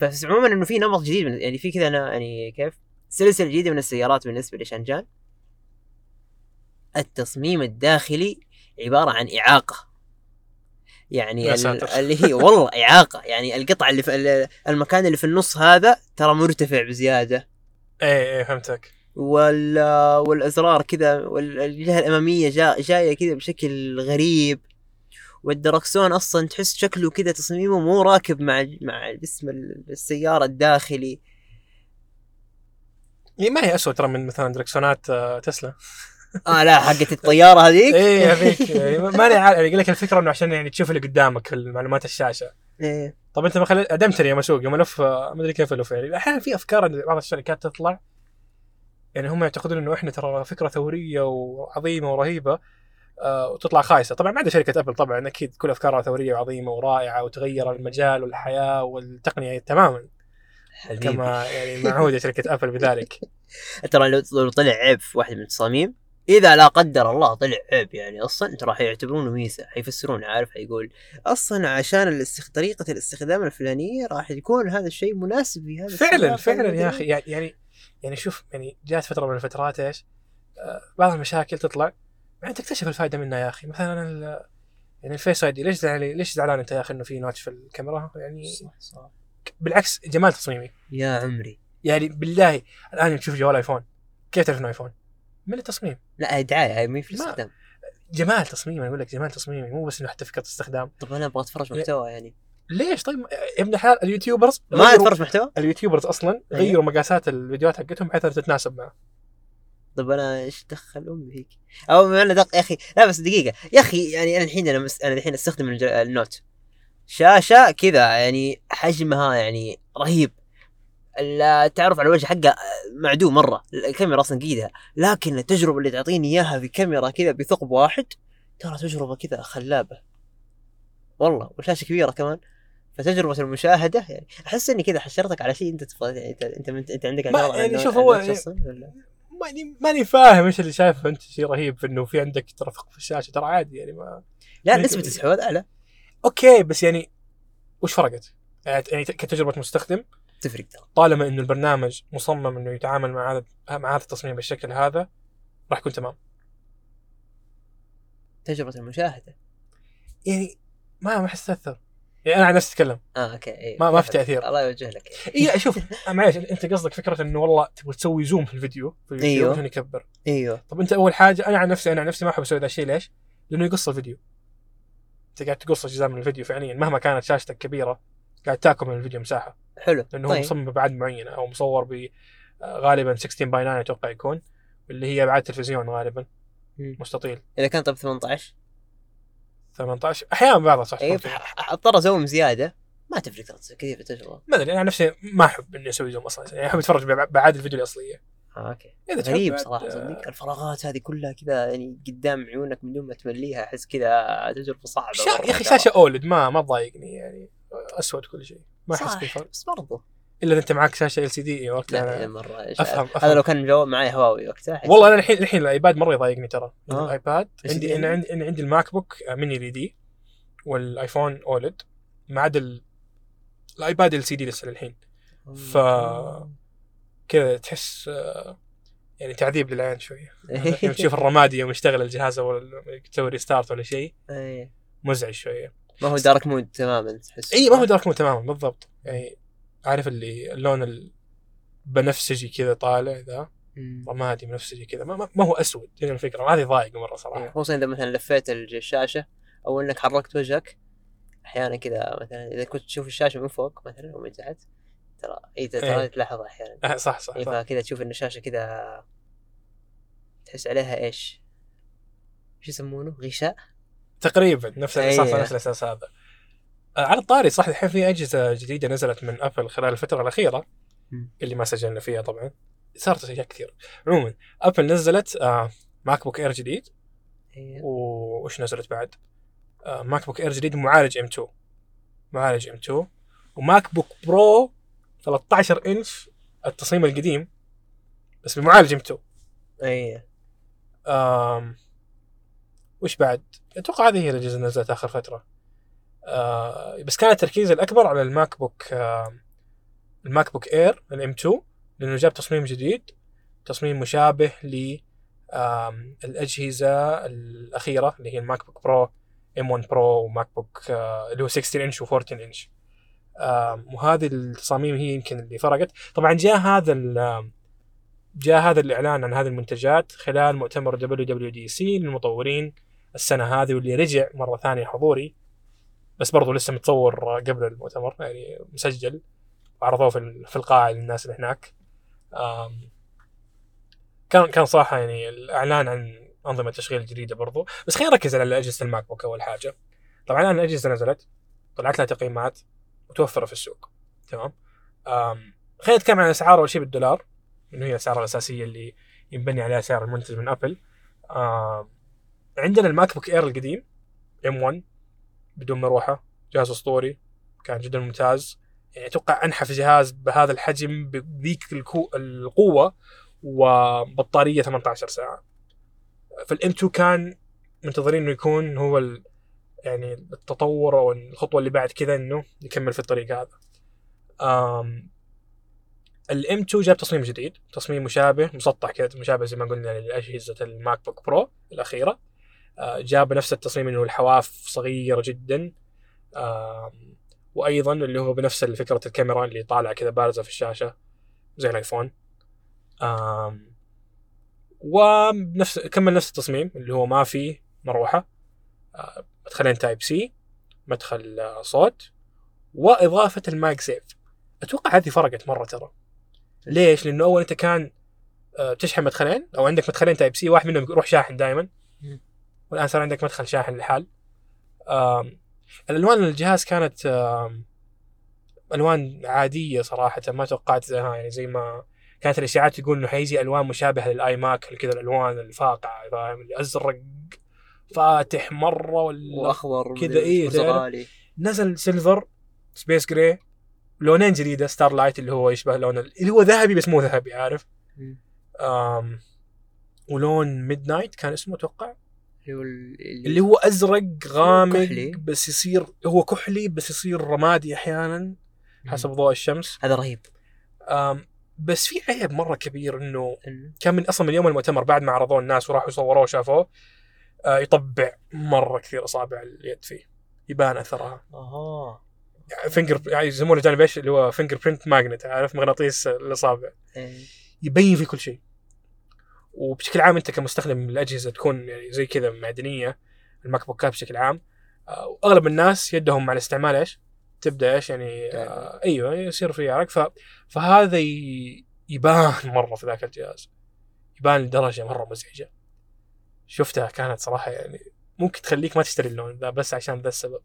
بس عموما إنه في نمط جديد من يعني في كذا يعني كيف؟ سلسلة جديدة من السيارات بالنسبة لشانجان التصميم الداخلي عبارة عن إعاقة. يعني. اللي هي والله إعاقة. يعني القطعه اللي في ال- المكان اللي في النص هذا ترى مرتفع بزيادة. إيه إيه فهمتك. وال والأزرار كذا والجهة الأمامية جا جاية كذا بشكل غريب. والدركسون أصلا تحس شكله كذا تصميمه مو راكب مع مع جسم السيارة الداخلي. يعني ما هي اسوء ترى من مثلا دركسونات آه، تسلا. آه لا حقت الطيارة هذيك. إيه هذيك ماني عارف يقول لك الفكرة إنه عشان يعني تشوف اللي قدامك في معلومات الشاشة. إيه. طب أنت ما خليت أدمتني يوم اسوق يوم ألف ما أدري كيف ألف يعني. أحيانا في أفكار بعض الشركات تطلع يعني هم يعتقدون إنه إحنا ترى فكرة ثورية وعظيمة ورهيبة آه وتطلع خايسة. طبعا ما عدا شركة ابل طبعا أكيد كل أفكارها ثورية وعظيمة ورائعة وتغير المجال والحياة والتقنية تماما. حبيبي. كما يعني معهوده [laughs] شركة Apple بذلك. ترى لو طلع عيب في واحد من التصاميم إذا لا قدر الله طلع عيب يعني أصلا ترى حيعتبرونه ميزة حيفسرونه عارف؟ حيقول أصلا عشان الاستخ... طريقة الاستخدام الفلانية راح يكون هذا الشيء مناسب في هذا فعلا فعلا يا. أخي. يعني يعني يعني شوف يعني جات فترة من الفترات إيش آه، بعض المشاكل تطلع بعدين تكتشف الفائده منها يا أخي. مثلا يعني ال Face ID ليش زعلان ليش زعلان أنت يا أخي إنه في notch في الكاميرا؟ يعني صح صح. بالعكس جمال تصميمي. يا عمري. يعني بالله الآن تشوف جوال iPhone. كيف تعرف إنه iPhone؟ من التصميم. لا دعاية مين في ما- الاستخدام جمال تصميمي أنا أقول لك جمال تصميمي. مو بس إنه حتى فكرة استخدام. طب أنا أبغى أتفرج. محتوى يعني. ليش؟ طيب يا ابن الحلال ال YouTubers ما أتفرج محتوى؟ ال YouTubers أصلا أيوه. غيروا مقاسات الفيديوهات حقتهم بحيث تتناسب معه. طب أنا إيش دخل أمي فيك؟ أو بما إنه دق يا أخي لا بس دقيقة. يا أخي يعني أنا الحين أنا مس... أنا الحين أستخدم الج- ال Note. شاشة كذا يعني حجمها يعني رهيب. التعرف على الوجه حقها معدوم مرة. الكاميرا أصلا قيدها. لكن التجربة اللي تعطيني إياها في كاميرا كذا بثقب واحد ترى تجربة كذا خلابة. والله والشاشة كبيرة كمان. فتجربة المشاهدة يعني أحس إني كذا حشرتك على شيء أنت تفضل يعني انت أنت, أنت, عندك ما- يعني شوف هو يعني-؟ ماني ماني فاهم إيش اللي شايفه. أنت شيء رهيب في إنه في عندك ترى ثقب في الشاشة. ترى عادي يعني ما لا يعني نسبة استحواذ أعلى. أوكي بس يعني وش فرقت؟ يعني كتجربة مستخدم تفرق ترى. طالما إنه البرنامج مصمم إنه يتعامل مع هذا مع هذا التصميم بالشكل هذا راح يكون تمام. تجربة المشاهدة. يعني ما ما أحس تاثر يعني أنا عن نفسي أتكلم آه أوكي إيه. ما- ما في تأثير. الله يوجه لك اي شوف معليش أنت قصدك فكرة إنه والله تبغى تسوي zoom في الفيديو في اليوتيوب أيوه. عشان يكبر أيوه طب أنت أول حاجة أنا عن نفسي أنا عن نفسي ما أحب أسوي ذا الشيء ليش؟ لأنه يقص الفيديو أنت قاعد تقص أجزاء من الفيديو فعليا مهما كانت شاشتك كبيرة قاعد تاكل من الفيديو مساحة حلو لأنه هو طيب مصمم بابعاد معينه أو مصور ب آه، غالبا 16 by 9 أتوقع يكون اللي هي أبعاد تلفزيون غالبا. مستطيل إذا كان طب 18 18 أحيانا بعضها صح اي. اضطر ا zoom زيادة. ما تفرق كثير في التجربة. ما أدري أنا نفسي ما أحب إني أسوي zoom أصلا يعني أحب أتفرج بابعاد الفيديو الأصلية. آه أوكي. غريب صراحة آه، صدق الفراغات هذه كلها كذا يعني قدام عيونك من دون ما تمليها أحس كذا تجربة صعبة يا أخي. شاشة OLED ما ما تضايقني يعني أسود كل شيء. ما أحس صح، في فرق بس برضو. إلا أنت معك شاشة LCD لا وقتها مرة أفهم- أفهم. هذا لو كان جو معي هواوي وقتها والله أنا الحين الحين ال iPad مرة يضايقني ترى آه. ال iPad عندي؟ أنا عندي أنا عندي ال MacBook mini LED وال iPhone OLED ما عدا ال- الآيباد LCD لسه للحين ف كذا تحس آه، يعني تعذيب للعين شوية [laughs] يوم تشوف الرمادي يوم يشتغل الجهاز أو تسوي restart ولا شيء. مزعج شوية ما هو دارك مود تماما تحس إي ما هو dark mode تماما بالضبط يعني عارف اللي اللون البنفسجي كذا طالع ذا. رمادي بنفسجي كذا ما, ما- هو أسود هنا الفكرة هذه ضايق مرة إيه، صراحة خصوصا إذا مثلا لفيت الشاشة أو إنك حركت وجهك أحيانا كذا مثلا إذا كنت تشوف الشاشة من فوق مثلا أو من تحت ترى إي ترى إيه. تلاحظها أحيانا آه، صح صح, إيه، صح. فكذا تشوف إن الشاشة كذا تحس عليها إيش؟ إيش يسمونه؟ غشاء؟ تقريبا نفس الاساس أيه. نفس الاساس هذا على الطاري صح الحين في أجهزة جديدة نزلت من ابل خلال الفترة الأخيرة. اللي ما سجلنا فيها طبعا صارت أشياء كثير عموما ابل نزلت آه MacBook Air جديد إيه. وش نزلت بعد؟ آه MacBook Air جديد معالج M2 معالج M2 و MacBook Pro 13 إنش التصميم القديم بس بمعالج M2 اي آم وش بعد؟ أتوقع هذه هي الأجهزة اللي نزلت آخر فترة. آه بس كان التركيز الأكبر على ال MacBook آه ال MacBook Air ال M2 لأنه جاب تصميم جديد تصميم مشابه ل الأجهزة الأخيرة اللي هي ال MacBook Pro M1 Pro و MacBook آه اللي هو 16 انش و14 انش. وهذه التصاميم هي يمكن اللي فرقت طبعا جاء هذا جاء هذا الإعلان عن هذه المنتجات خلال مؤتمر WWDC للمطورين السنة هذه واللي رجع مرة ثانية حضوري بس برضو لسه متصور قبل المؤتمر يعني مسجل. وعرضوه في في القاعة للناس اللي هناك. كان كان صراحة يعني الإعلان عن أنظمة تشغيل جديدة برضو. بس خلينا نركز على اجهزه ال MacBook أول حاجة. طبعا الآن الأجهزة نزلت طلعت لها تقييمات متوفرة في السوق. تمام؟ خلينا نتكلم عن الأسعار. أول شيء بالدولار انه هي الأسعار الأساسية اللي ينبني عليها سعر المنتج من أم، عندنا ال MacBook Air القديم M1 بدون مروحة جهاز أسطوري كان جدا ممتاز يعني أتوقع أنحف جهاز بهذا الحجم بذيك القوة وبطارية 18 ساعة فال M2 كان منتظرين إنه يكون هو ال... يعني التطور أو الخطوة اللي بعد كذا إنه يكمل في الطريق هذا. آم... ال M2 جاب تصميم جديد، تصميم مشابه مسطح كذا مشابه زي ما قلنا لأجهزة ال MacBook Pro الأخيرة. آه، جاب نفس التصميم إنه الحواف صغيرة جدا. وأيضا اللي هو بنفس فكرة الكاميرا اللي طالعة كذا بارزة في الشاشة زي الأيفون. ونفس كمل نفس التصميم اللي هو ما فيه مروحة آه، مدخلين Type-C مدخل آه، صوت وإضافة ال MagSafe أتوقع هذه فرقت مرة ترى ليش؟ لأنه أول أنت كان تشحن مدخلين أو عندك مدخلين Type-C واحد منهم يروح شاحن دائما. والآن صار عندك مدخل شاحن للحال. آم، الألوان الجهاز كانت ألوان عادية صراحة ما توقعت زيها يعني زي ما كانت الإشاعات تقول إنه حيجي ألوان مشابهة لل iMac كذا الألوان الفاقعة فاهم؟ الأزرق فاتح مرة ولا وأخضر كذا برتقالي نزل silver space gray لونين جديدة starlight اللي هو يشبه لون ال- اللي هو ذهبي بس مو ذهبي عارف؟ ولون midnight كان اسمه أتوقع. اللي هو ال- اللي هو أزرق غامق كحلي. بس يصير هو كحلي بس يصير رمادي أحيانا حسب ضوء الشمس. هذا رهيب. بس في عيب مرة كبير إنه إنه- كان من أصلا من يوم المؤتمر بعد ما عرضوه الناس وراحوا صوروه وشافوه آه يطبع مرة كثير إصابع اليد فيه يبان أثرها. أها. يعني finger يعني يسمونه جانب إيش؟ اللي هو fingerprint magnet عارف؟ مغناطيس الإصابع. إيه. يبين في كل شيء. وبشكل عام انت كمستخدم الأجهزة تكون يعني زي كذا معدنية ال MacBook ات بشكل عام. آه، وأغلب الناس يدهم على استعمال إيش؟ تبدأ إيش يعني آه أيوه يصير في عرق ف... فهذا. يبان [laughs] مرة في ذاك الجهاز. يبان لدرجة مرة مزعجة. شفتها كانت صراحة يعني ممكن تخليك ما تشتري اللون ذا بس عشان ذا السبب.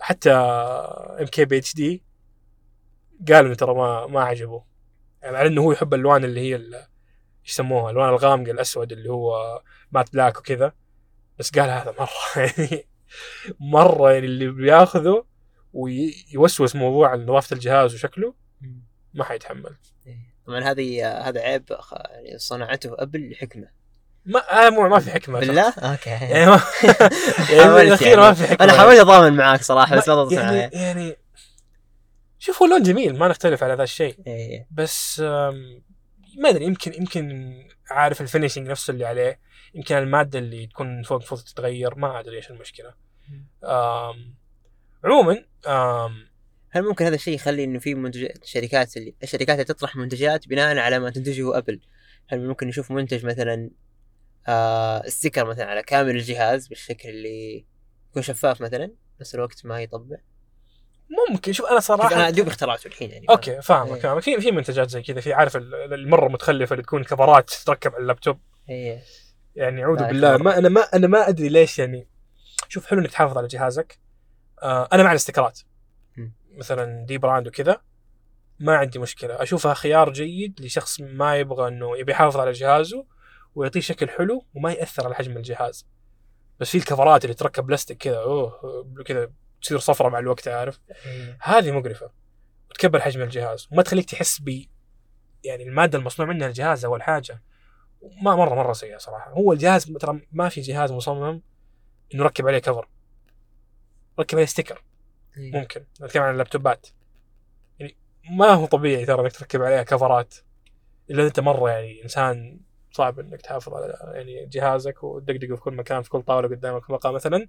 حتى ام كي بي اتش دي قال إنه ترى ما ما عجبه. يعني على إنه هو يحب الالوان اللي هي يسموها الالوان الغامقة الأسود اللي هو matte black وكذا. بس قال هذا مرة [laughs] يعني مرة يعني اللي بياخذه ويوسوس موضوع نظافة الجهاز وشكله. ما حيتحمل. إيه. طبعا هذه هذا عيب يعني صنعته ابل لحكمه ما آه مو ما في حكمة بالله؟ okay. [laughs] يعني ما [laughs] يعني حاولت الاخير يعني. ما في حكمة. أنا حاولت أتضامن معاك صراحة بس ما ضبطت يعني معايا. يعني شوف هو لون جميل ما نختلف على ذا الشيء. إيه. بس ما أدري يمكن يمكن عارف ال finishing نفسه اللي عليه يمكن المادة اللي تكون فوق المفروض تتغير ما أدري إيش المشكلة. عموما هل ممكن هذا الشيء يخلي إنه في منتج شركات اللي الشركات اللي تطرح منتجات بناء على ما تنتجه أبل؟ هل ممكن نشوف منتج مثلا آه sticker مثلا على كامل الجهاز بالشكل اللي يكون شفاف مثلا نفس الوقت ما يطبع؟ ممكن. شوف أنا شوف أنا صراحة دوب اخترعته الحين يعني. okay فاهمك إيه. فاهمك. في في منتجات زي كذا في عارف ال- المرة متخلفه اللي تكون cover ات تركب على اللابتوب. إيه. يعني أعوذ بالله. ما أنا ما أنا ما أدري ليش يعني. شوف حلو إنك تحافظ على جهازك. آه أنا مع ال sticker ات. مم. مثلا dbrand وكذا ما عندي مشكلة. أشوفها خيار جيد لشخص ما يبغى إنه يبي يحافظ على جهازه ويعطيه شكل حلو وما يأثر على حجم الجهاز. بس في ال cover ات اللي تركب بلاستيك كذا أوه كذا تصير صفرة مع الوقت عارف؟ إيه. هذه مقرفة. وتكبر حجم الجهاز وما تخليك تحس ب يعني المادة المصنوع منها الجهاز أول حاجة. ما مرة مرة سيئة صراحة. هو الجهاز ترى ما في جهاز مصمم إنه ركب عليه cover ركب عليه sticker إيه. ممكن. نتكلم عن اللابتوبات. يعني ما هو طبيعي ترى إنك تركب عليها cover ات إلا أنت مرة يعني إنسان صعب إنك تحافظ على يعني جهازك وتدقدقه في كل مكان في كل طاولة قدامك في مقام مثلا.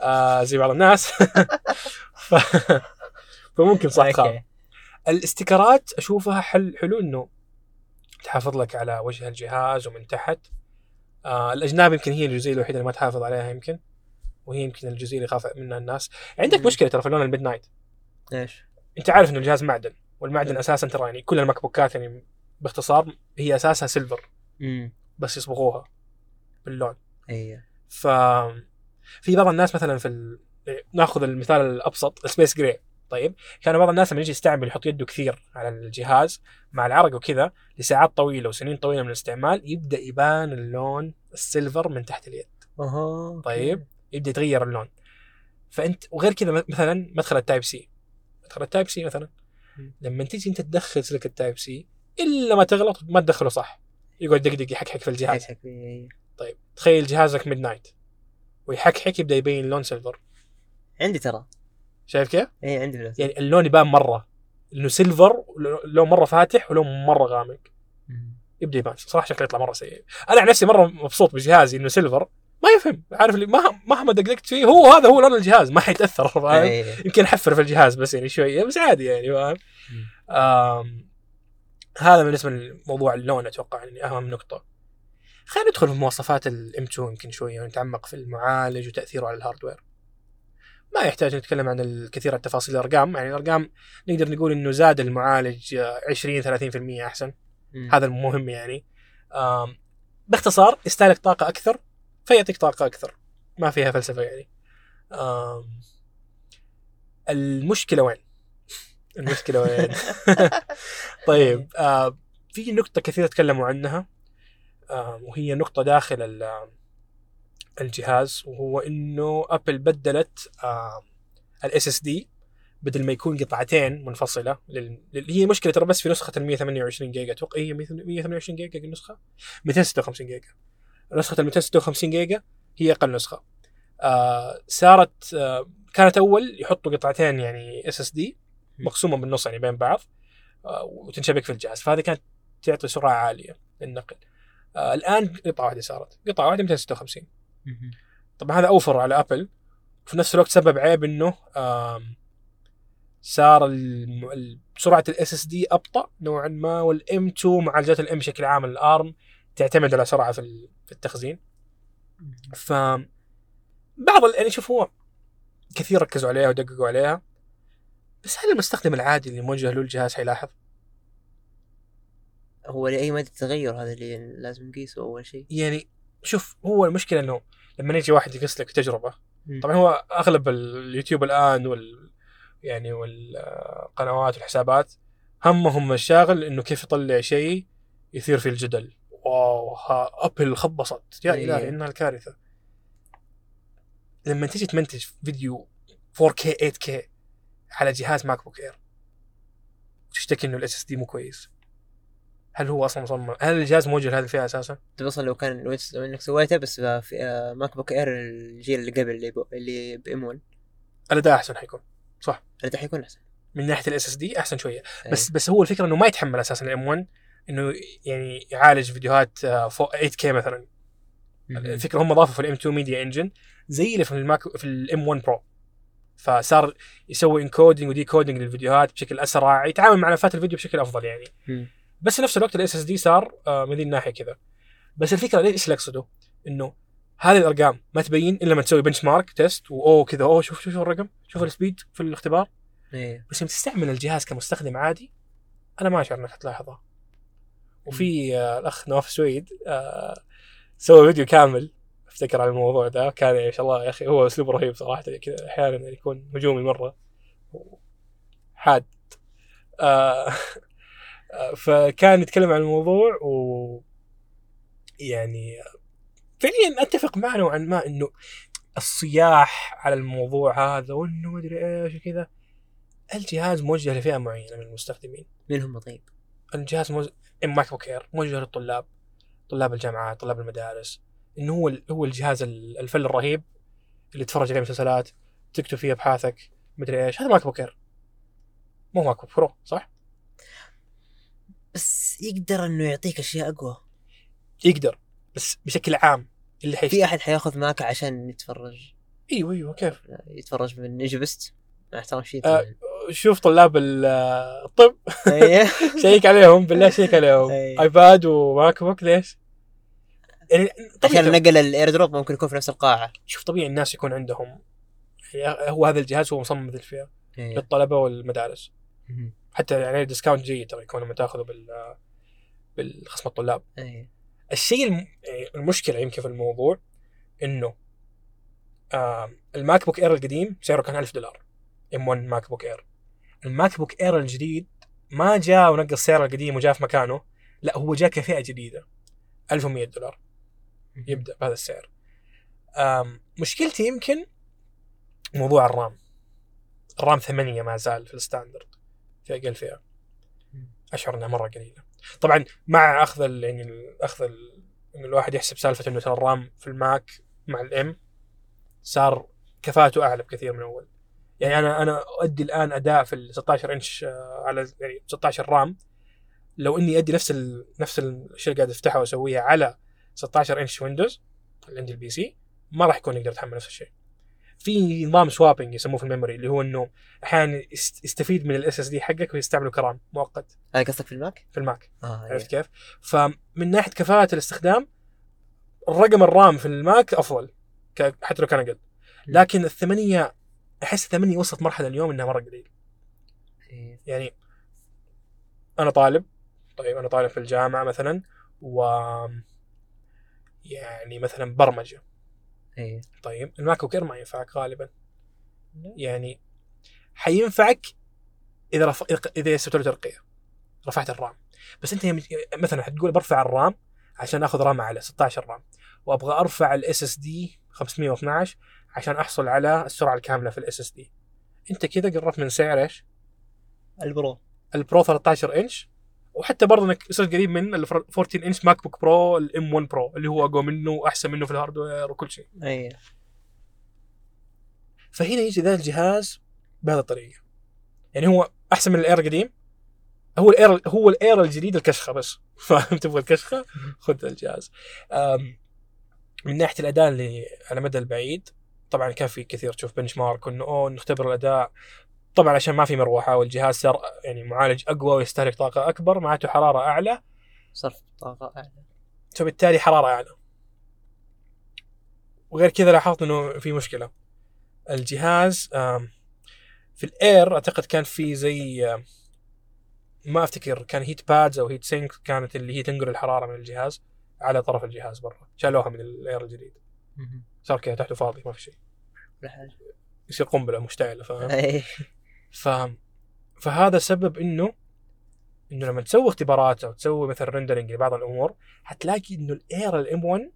آه زي بعض الناس. [laughs] ف... فممكن صح تخاف. Okay ال sticker ات أشوفها حل حلو إنه تحافظ لك على وجه الجهاز ومن تحت. آه الأجناب يمكن هي الجزئية الوحيدة اللي ما تحافظ عليها يمكن وهي يمكن الجزئية اللي يخاف منها الناس. عندك. مشكلة ترى في لون ال midnight إيش؟ أنت عارف انه الجهاز معدن والمعدن. أساسا ترى يعني كل ال MacBook ات يعني باختصار هي اساسها silver بس يصبغوها باللون. أيوه ف في بعض الناس مثلا في ال... ناخذ المثال الأبسط ال space gray طيب كان بعض الناس لما يجي يستعمل يحط يده كثير على الجهاز مع العرق وكذا لساعات طويلة وسنين طويلة من الاستعمال يبدأ يبان اللون ال silver من تحت اليد. أها طيب يبدأ يتغير اللون. فأنت وغير كذا مثلا مدخل ال Type-C. مدخل ال Type-C مثلا. لما تيجي أنت تدخل سلك ال Type-C إلا ما تغلط ما تدخله صح. يقعد يدقدق يحكحك في الجهاز. يحكحك فيه. طيب تخيل جهازك midnight ويحكحك يبدأ يبين لون silver عندي ترى. شايف كيف؟ اي عندي فلوس يعني اللون يبان مرة. إنه silver لون مرة فاتح ولون مرة غامق. يبدأ يبان. صراحة شكله يطلع مرة سيء. أنا عن نفسي مرة مبسوط بجهازي إنه silver ما يفهم. عارف اللي مهما دقدقت فيه هو هذا هو لون الجهاز. ما حيتأثر أي. يمكن احفر في الجهاز بس يعني شوية. بس عادي يعني فاهم؟ هذا بالنسبة لموضوع اللون أتوقع يعني أهم نقطة. خلينا ندخل في مواصفات ال M2 يمكن شوية ونتعمق في المعالج وتأثيره على ال hardware ما يحتاج نتكلم عن الكثير من تفاصيل الأرقام يعني الأرقام نقدر نقول إنه زاد المعالج آه، 20 30% أحسن. مم. هذا المهم يعني. باختصار يستهلك طاقة أكثر فيعطيك طاقة أكثر. ما فيها فلسفة يعني. آم، المشكلة وين؟ المشكلة وين؟ [laughs] طيب آه في نقطة كثير تكلموا عنها آه وهي نقطة داخل ال- الجهاز وهو إنه أبل بدلت آه ال SSD بدل ما يكون قطعتين منفصلة لل... لل- هي مشكلة ترى بس في نسخة ال 128 جيجا أتوقع هي 128 جيجا النسخة؟ 256 جيجا. نسخة ال 256 جيجا هي أقل نسخة. آه صارت آه كانت أول يحطوا قطعتين يعني SSD مقسومة بالنص يعني بين بعض آه وتنشبك في الجهاز. فهذه كانت تعطي سرعة عالية للنقل. آه الآن قطعة واحدة صارت. قطعة واحدة 256 مم. طبعا هذا أوفر على أبل. وفي نفس الوقت سبب عيب إنه صار سرعة ال SSD أبطأ نوعا ما وال M2 معالجات ال M بشكل عام ال ARM تعتمد على سرعة في ال- في التخزين. ف بعض يعني شوف هو كثير ركزوا عليها ودققوا عليها. بس هل المستخدم العادي اللي موجه له الجهاز حيلاحظ؟ هو لأي مدى التغير هذا اللي لازم نقيسه أول شيء يعني شوف هو المشكلة إنه لما يجي واحد يقص لك تجربة مم. طبعا هو أغلب اليوتيوب الآن وال يعني والقنوات والحسابات همهم الشاغل إنه كيف يطلع شيء يثير فيه الجدل واو ها ابل خبصت يا إيه. إلهي إنها الكارثة لما تيجي تمنتج فيديو 4K 8K على جهاز MacBook Air. وتشتكي إنه ال SSD مو كويس. هل هو أصلا مصمم؟ هل الجهاز موجه لهذه الفئة أساسا؟ طيب أصلا لو كان لو إنك سويته بس في آه، MacBook Air الجيل اللي قبل اللي. اللي ب M1 الأداء أحسن حيكون. صح. هذا حيكون أحسن. من ناحية ال SSD أحسن شوية. أي. بس بس هو الفكرة إنه ما يتحمل أساسا ال M1 إنه يعني يعالج فيديوهات آه، فوق 8K مثلا. مم. الفكرة هم ضافوا في ال M2 media engine زي اللي في ال Mac في ال M1 Pro. فصار يسوي encoding و decoding للفيديوهات بشكل أسرع يتعامل مع ملفات الفيديو بشكل أفضل يعني. مم. بس في نفس الوقت ال SSD صار آه، من ذي الناحية كذا. بس الفكرة إيش اللي اقصده؟ إنه هذه الأرقام ما تبين إلا لما تسوي benchmark test وأوه كذا اوه شوف شوف شوف الرقم شوف ال speed في الاختبار. إيه. بس لما تستعمل الجهاز كمستخدم عادي أنا ما أشعر إنك تلاحظها وفي آه، الأخ نواف سويد آه، سوى فيديو كامل أفتكر على الموضوع ذا كان ما شاء الله يا أخي هو أسلوبه رهيب صراحة كذا أحيانا يعني يكون هجومي مرة حاد. آه، [laughs] فكان يتكلم عن الموضوع و يعني فعليا أتفق معه نوعا ما إنه الصياح على الموضوع هذا وإنه مدري إيش وكذا. الجهاز موجه لفئة معينة من المستخدمين. مين هم طيب؟ الجهاز موجه MacBook Air موجه للطلاب طلاب الجامعات طلاب المدارس. إنه هو هو الجهاز ال- ال full الرهيب اللي تتفرج عليه مسلسلات تكتب فيه أبحاثك مدري إيش هذا ماك بوك Air مو MacBook Pro صح؟ بس يقدر إنه يعطيك أشياء أقوى يقدر بس بشكل عام اللي في حيشتري أحد حيأخذ Mac عشان يتفرج أيوه أيوه كيف؟ يتفرج من EgyBest مع احترام شيء آه. شوف طلاب ال- الطب [laughs] شيك عليهم بالله شيك عليهم. iPad و MacBook ليش؟ يعني عشان نقل ال AirDrop ممكن يكون في نفس القاعة. شوف طبيعي الناس يكون عندهم يعني هو هذا الجهاز هو مصمم مثل الفئة إيه. للطلبة والمدارس. مهم. حتى يعني discount جيد ترى يكون لما تاخذه بال بالخصم الطلاب. إيه. الشيء الم... يعني المشكلة يمكن في الموضوع إنه آه ال MacBook Air القديم سعره كان 1000 دولار M 1 MacBook Air. ال MacBook Air الجديد ما جاء ونقص سعره القديم وجاء في مكانه لا هو جاء كفئة جديدة 1100 دولار. يبدأ بهذا السعر. مشكلتي يمكن موضوع ال RAM. ال RAM ثمانية ما زال في ال standard في أقل فئة. أشعر إنها مرة قليلة. طبعا مع أخذ ال يعني ال- أخذ ال- إن الواحد يحسب سالفة إنه ترى ال RAM في ال Mac مع ال M صار كفاءته أعلى بكثير من اول يعني أنا أنا أؤدي الآن أداء في ال 16 إنش آه، على يعني 16 RAM. لو إني أدي نفس ال نفس الشيء اللي قاعد افتحه واسويه على 16 انش Windows اللي عندي ال PC ما راح يكون يقدر يتحمل نفس الشيء. في نظام swapping يسموه في ال memory اللي هو إنه أحيانا يست- يستفيد من ال SSD حقك ويستعمله ك RAM مؤقت. هذا قصدك في ال Mac؟ في ال Mac. آه عرفت كيف؟ فمن ناحية كفاءة الاستخدام الرقم ال RAM في ال Mac أفضل حتى لو كان أقل. لكن الثمانية أحس الثمانية وصلت مرحلة اليوم إنها مرة قليل. إيه. يعني أنا طالب طيب أنا طالب في الجامعة مثلا و يعني مثلا برمجة. إيه. طيب ال MacBook Air ما ينفعك غالبا. يعني حينفعك إذا رف... إذا سويت له ترقية. رفعت ال RAM. بس أنت مثلا حتقول برفع ال RAM عشان آخذ RAM على 16 RAM. وأبغى أرفع ال SSD 512 عشان أحصل على السرعة الكاملة في ال SSD أنت كذا قربت من سعر إيش؟ ال Pro. ال Pro 13 إنش. وحتى برضه إنك صرت قريب من ال 14 انش MacBook Pro ال M 1 Pro اللي هو أقوى منه وأحسن منه في ال hardware وكل شيء. إيه فهنا يجي ذا الجهاز بهذه الطريقة. يعني هو أحسن من ال Air القديم. هو ال Air هو ال Air الجديد الكشخة بس. [laughs] فاهم؟ تبغى الكشخة؟ خذ الجهاز. من ناحية الأداء اللي على المدى البعيد طبعا كان في كثير تشوف benchmark إنه أوه نختبر الأداء. طبعا عشان ما في مروحة والجهاز صار يعني معالج أقوى ويستهلك طاقة أكبر معناته حرارة أعلى. صرف طاقة أعلى. فبالتالي حرارة أعلى. وغير كذا لاحظت إنه في مشكلة. الجهاز في ال Air أعتقد كان في زي ما أفتكر كان heat pads أو heat sink كانت اللي هي تنقل الحرارة من الجهاز على طرف الجهاز برا. شالوها من ال Air الجديد. صار كذا تحته فاضي ما في شيء. يصير قنبلة مشتعلة فاهم؟ إيه. ف فهذا سبب إنه إنه لما تسوي اختبارات أو تسوي مثلا rendering لبعض الأمور حتلاقي إنه ال Air ال M 1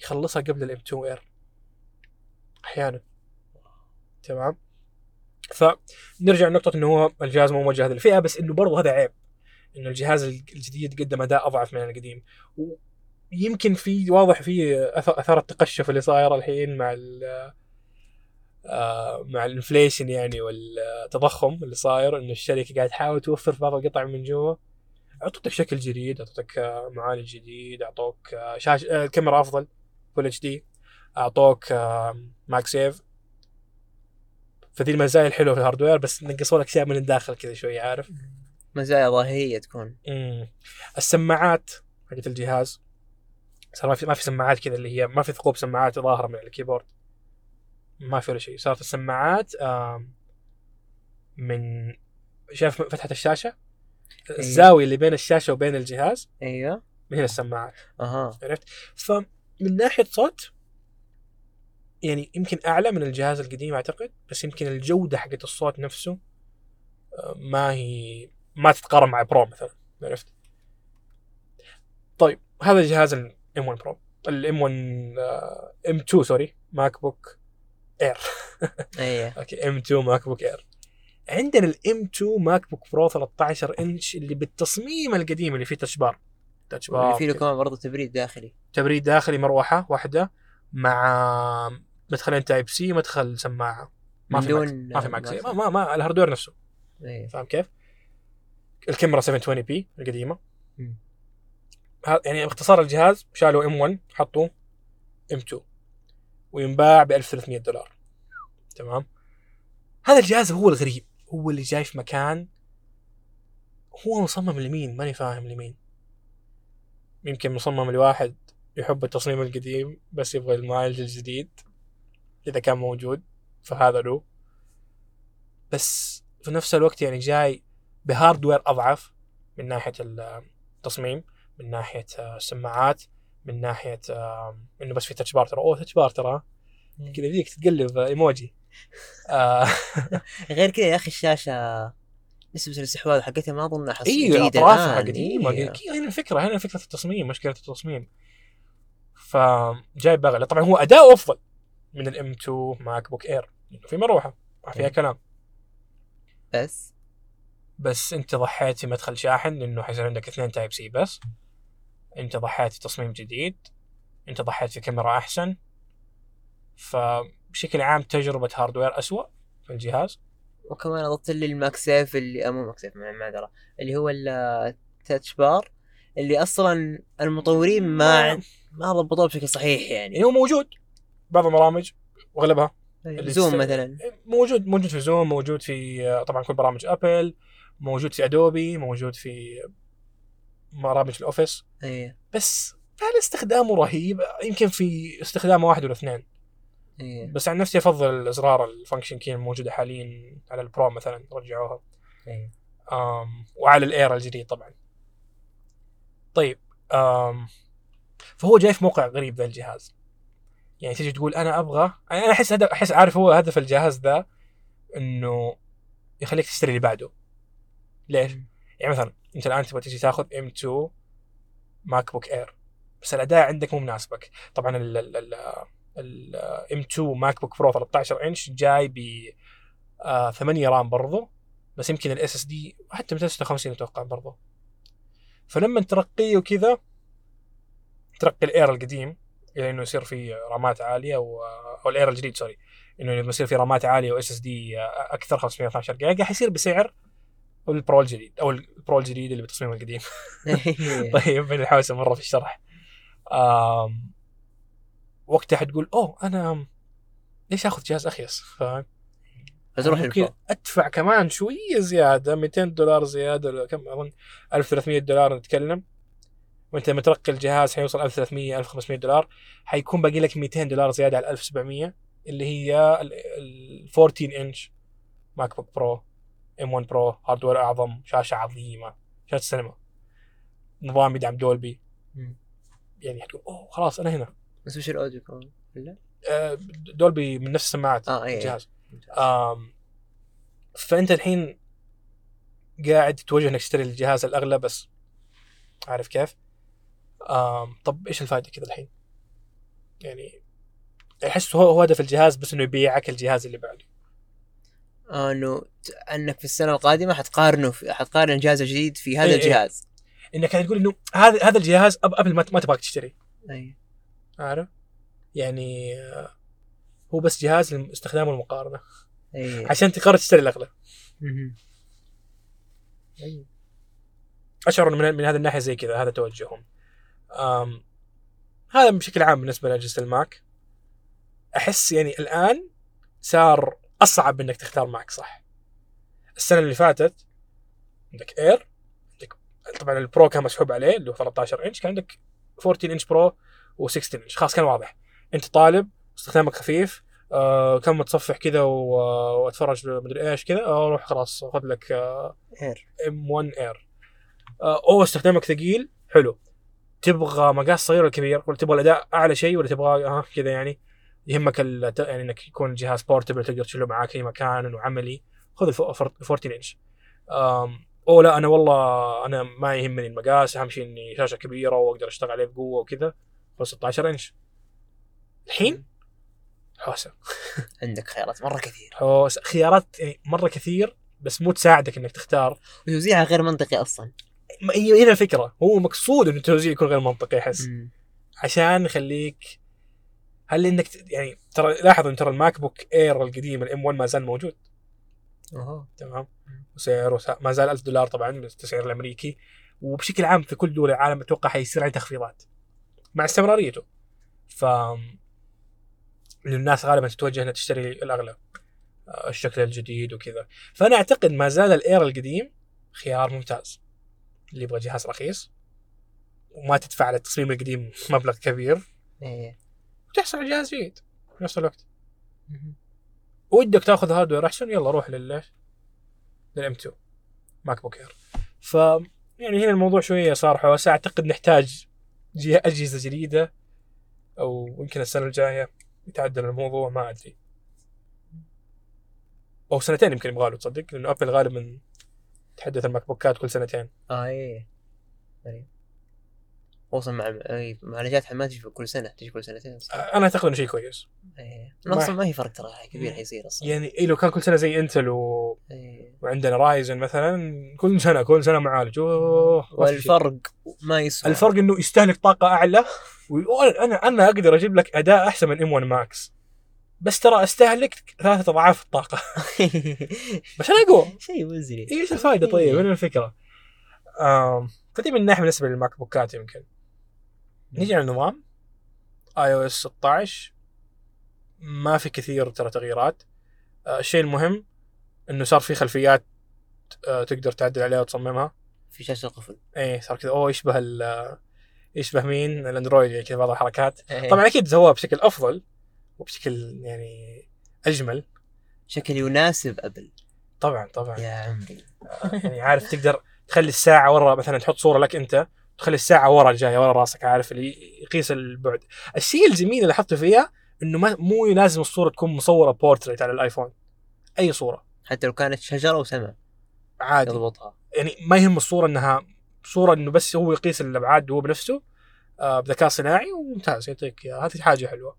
يخلصها قبل ال M 2 Air أحيانا. تمام؟ فنرجع لنقطة إنه هو الجهاز مو موجه هذه الفئة بس إنه برضه هذا عيب. إنه الجهاز الجديد قدم اداء أضعف من القديم. ويمكن في واضح في أثار التقشف اللي صايرة الحين مع مع ال inflation يعني والتضخم اللي صاير إنه الشركة قاعدة تحاول توفر في بعض القطع من جوا. اعطتك شكل جديد اعطتك آه، معالج جديد أعطوك آه، شاشة آه، كاميرا أفضل full HD. أعطوك آه، MagSafe. فذي المزايا الحلوة في ال hardware بس نقصوا لك أشياء من الداخل كذا شوي عارف؟ مزايا ظاهرية تكون. مم. السماعات حقت الجهاز صار ما في ما في سماعات كذا اللي هي ما في ثقوب سماعات ظاهرة من ال keyboard. ما في ولا شيء. صارت السماعات من شايف فتحة الشاشة؟ الزاوية اللي بين الشاشة وبين الجهاز أيوه. من هنا السماعات. أها. عرفت؟ فمن ناحية صوت يعني يمكن أعلى من الجهاز القديم أعتقد بس يمكن الجودة حقت الصوت نفسه آه، ما هي ما تتقارن مع Pro مثلا. عرفت؟ طيب هذا الجهاز ال M 1 Pro ال M 1 M 2 sorry MacBook Air إيه. [laughs] okay M 2 MacBook Air عندنا ال M 2 MacBook Pro 13 إنش اللي بالتصميم القديم اللي فيه Touch Bar Touch اللي بار فيه له كمان برضه تبريد داخلي. تبريد داخلي مروحة واحدة مع مدخلين Type C مدخل سماعة. ما في دون ما في MagSafe ما, ما, ما ال hardware نفسه. إيه. فاهم كيف؟ الكاميرا 720 p القديمة. يعني باختصار الجهاز شالوا M 1 حطوا ام 2 وينباع ب 1300 دولار. تمام؟ هذا الجهاز هو الغريب. هو اللي جاي في مكان هو مصمم لمين؟ ماني فاهم لمين. يمكن مصمم لواحد يحب التصميم القديم بس يبغى المعالج الجديد إذا كان موجود فهذا له. بس في نفس الوقت يعني جاي بهاردوير أضعف من ناحية التصميم من ناحية آه، السماعات. من ناحية آه، إنه بس في Touch Bar ترى. أوه Touch Bar ترى. كذا يجيك تقلب آه، إيموجي. آه [laughs] غير كذا يا أخي الشاشة نسبة الاستحواذ حقتها ما اظن حص أيوه أطرافها الآن. قديمة إيه. هنا الفكرة هنا فكره التصميم مشكلة التصميم. فجايب بغله طبعا هو اداؤه أفضل من ال M 2 MacBook Air في مروحة ما فيها مم. كلام. بس؟ بس أنت ضحيت في مدخل شحن لأنه حيصير عندك اثنين Type C بس. انت ضحيت في تصميم جديد انت ضحيت في كاميرا أحسن. فبشكل عام تجربة hardware أسوأ في الجهاز. وكمان أضفت لي ال MagSafe اللي مو MagSafe مع معذرة اللي هو ال Touch Bar اللي أصلا المطورين ما ما ضبطوه بشكل صحيح يعني. يعني هو موجود. بعض البرامج واغلبها زوم مثلا. موجود موجود في زوم موجود في آه، طبعا كل برامج ابل موجود في ادوبي موجود في برامج الأوفيس. إيه. بس هل استخدامه رهيب؟ يمكن في استخدامه واحد ولا اثنين. إيه. بس عن نفسي أفضل الأزرار ال function key الموجودة حاليا على البرو مثلا رجعوها. إيه. آم وعلى الاير الجديد طبعا. طيب آم فهو جاي في موقع غريب ذا الجهاز. يعني تيجي تقول أنا أبغى أنا أحس هدف أحس عارف هو هدف الجهاز ذا إنه يخليك تشتري اللي بعده. ليش؟ يعني مثلا انت الان تبغى تيجي تاخذ M2 MacBook Air. بس الاداء عندك مو مناسبك. طبعا ال ال ال ال M2 MacBook Pro 13 انش جاي ب آه 8 RAM برضو. بس يمكن ال SSD حتى 256 أتوقع برضو. فلما ترقيه وكذا ترقي ال Air القديم إلى إنه يصير فيه رامات عالية و... أو ال Air الجديد sorry إنه يصير فيه رامات عالية و SSD أكثر 512 جيجا حيصير بسعر ال Pro الجديد أو ال Pro الجديد اللي بتصميمه القديم. [laughs] طيب بنحاول مرة في الشرح. آم وقتها حتقول أوه أنا ليش آخذ جهاز أخيس فاهم فتروح ممكن أدفع كمان شوية زيادة 200 دولار زيادة ولا كم أظن 1300 دولار نتكلم. وأنت لما ترقي الجهاز حيوصل 1300 1500 دولار حيكون باقي لك 200 دولار زيادة على 1700 اللي هي ال 14 inch MacBook Pro M1 Pro hardware أعظم شاشة عظيمة شاشة سينما نظام يدعم Dolby مم. يعني حتقول أوه خلاص أنا هنا بس وش ال audio كمان؟ ولا؟ آه، Dolby من نفس السماعات آه إيه الجهاز ممتاز. آم فأنت الحين قاعد تتوجه إنك تشتري الجهاز الأغلى بس عارف كيف؟ آم طب إيش الفائده كذا الحين؟ يعني أحس هو هو هدف الجهاز بس إنه يبيعك الجهاز اللي بعده آه انه انك في السنة القادمة حتقارنه في حتقارن الجهاز الجديد في هذا إيه، إيه. الجهاز. إنك قاعد تقول إنه هذا هذا الجهاز أب- قبل ما ما تبغاك تشتري. أي. عارف؟ يعني آه، هو بس جهاز لاستخدامه المقارنة. أي. عشان تقرر تشتري الأغلى. أشعر من, من هذه الناحية زي كذا هذا توجههم. أم هذا بشكل عام بالنسبة لأجهزة ال Mac. أحس يعني الآن صار أصعب إنك تختار Mac صح. السنة اللي فاتت عندك Air عندك طبعا ال Pro كان مسحوب عليه اللي هو 13 إنش كان عندك 14 inch Pro و16 إنش. خلاص كان واضح. أنت طالب استخدامك خفيف آه كم متصفح كذا وأتفرج مدري إيش كذا آه، روح خلاص خذ لك آه Air M1 Air أو استخدامك ثقيل حلو. تبغى مقاس صغير ولا كبير؟ ولا تبغى الأداء أعلى شيء ولا تبغى ها كذا يعني؟ يهمك يعني إنك يكون الجهاز portable تقدر تشيله معاك أي مكان انه عملي خذ ال 14 انش أو لا أنا والله أنا ما يهمني المقاس أهم شيء إني شاشة كبيرة وأقدر أشتغل عليه بقوة وكذا. خذ 16 انش الحين؟ حوسة. [laughs] عندك خيارات مرة كثير. حوسة. خيارات يعني مرة كثير بس مو تساعدك إنك تختار. وتوزيعها غير منطقي أصلا. هي هنا الفكرة. هو مقصود إنه التوزيع يكون غير منطقي أحس. عشان يخليك هل إنك يعني ترى لاحظ إن ترى ال MacBook Air القديم ال M1 ما زال موجود؟ أها. تمام. وسعره ما زال 1000 دولار طبعا بالتسعير الأمريكي. وبشكل عام في كل دول العالم أتوقع حيصير عليه تخفيضات مع استمراريته. ف الناس غالبا تتوجه إنها تشتري الأغلى آه، الشكل الجديد وكذا. فأنا أعتقد ما زال الاير القديم خيار ممتاز. اللي يبغى جهاز رخيص وما تدفع على التصميم القديم مبلغ كبير. إيه. وتحصل على جهاز جيد في نفس الوقت. ودك تاخذ hardware أحسن يلا روح لل لل M2 MacBook Air ف يعني هنا الموضوع شوية صار حوسه أعتقد نحتاج أجهزة جديدة أو يمكن السنة الجاية يتعدل الموضوع ما أدري. أو سنتين يمكن يبغى له تصدق؟ لأنه ابل غالبا تحدث ال MacBookات كل سنتين. آه إيه خصوصا مع معالجات ما تجي كل سنة تجي كل سنتين. أنا أعتقد إنه شيء كويس. إيه. ما- أصلا ما هي فرق ترى كبير حيصير أصلا. يعني إيه لو كان كل سنة زي إنتل و... إيه. وعندنا Ryzen مثلا كل سنه كل سنة معالج. شيء. والفرق ما يسوى الفرق إنه يستهلك طاقة أعلى. وأنا أنا أقدر أجيب لك أداء أحسن من M1 Max. بس ترى أستهلك ثلاثة أضعاف الطاقة. [laughs] بس أنا أقوى. شيء مزري. إيش إيه، الفائده طيب وين الفكرة؟ آم، فدي من ناحيه بالنسبة لل MacBookات يمكن. نيجي على النظام. iOS 16 ما في كثير ترى تغييرات. آه، الشيء المهم إنه صار في خلفيات آه، تقدر تعدل عليها وتصممها. في شاشة القفل. إيه صار كذا. أوه يشبه ال يشبه مين؟ ال Android يعني كذا بعض الحركات. إيه. طبعا أكيد سووها بشكل أفضل وبشكل يعني أجمل. شكل يناسب أبل. طبعا طبعا. يا عمري يعني عارف تقدر تخلي الساعة ورا مثلا تحط صورة لك أنت. تخلي الساعة ورا جاية ورا راسك عارف اللي يقيس البعد. الشيء الجميل اللي لاحظته فيها إنه ما مو لازم الصورة تكون مصورة بورتريت على الآيفون. أي صورة. حتى لو كانت شجرة وسماء عادي. يضبطها. يعني ما يهم الصورة إنها صورة إنه بس هو يقيس الأبعاد هو بنفسه آه بذكاء صناعي وممتاز. يعطيك إياها. هذه حاجة حلوة.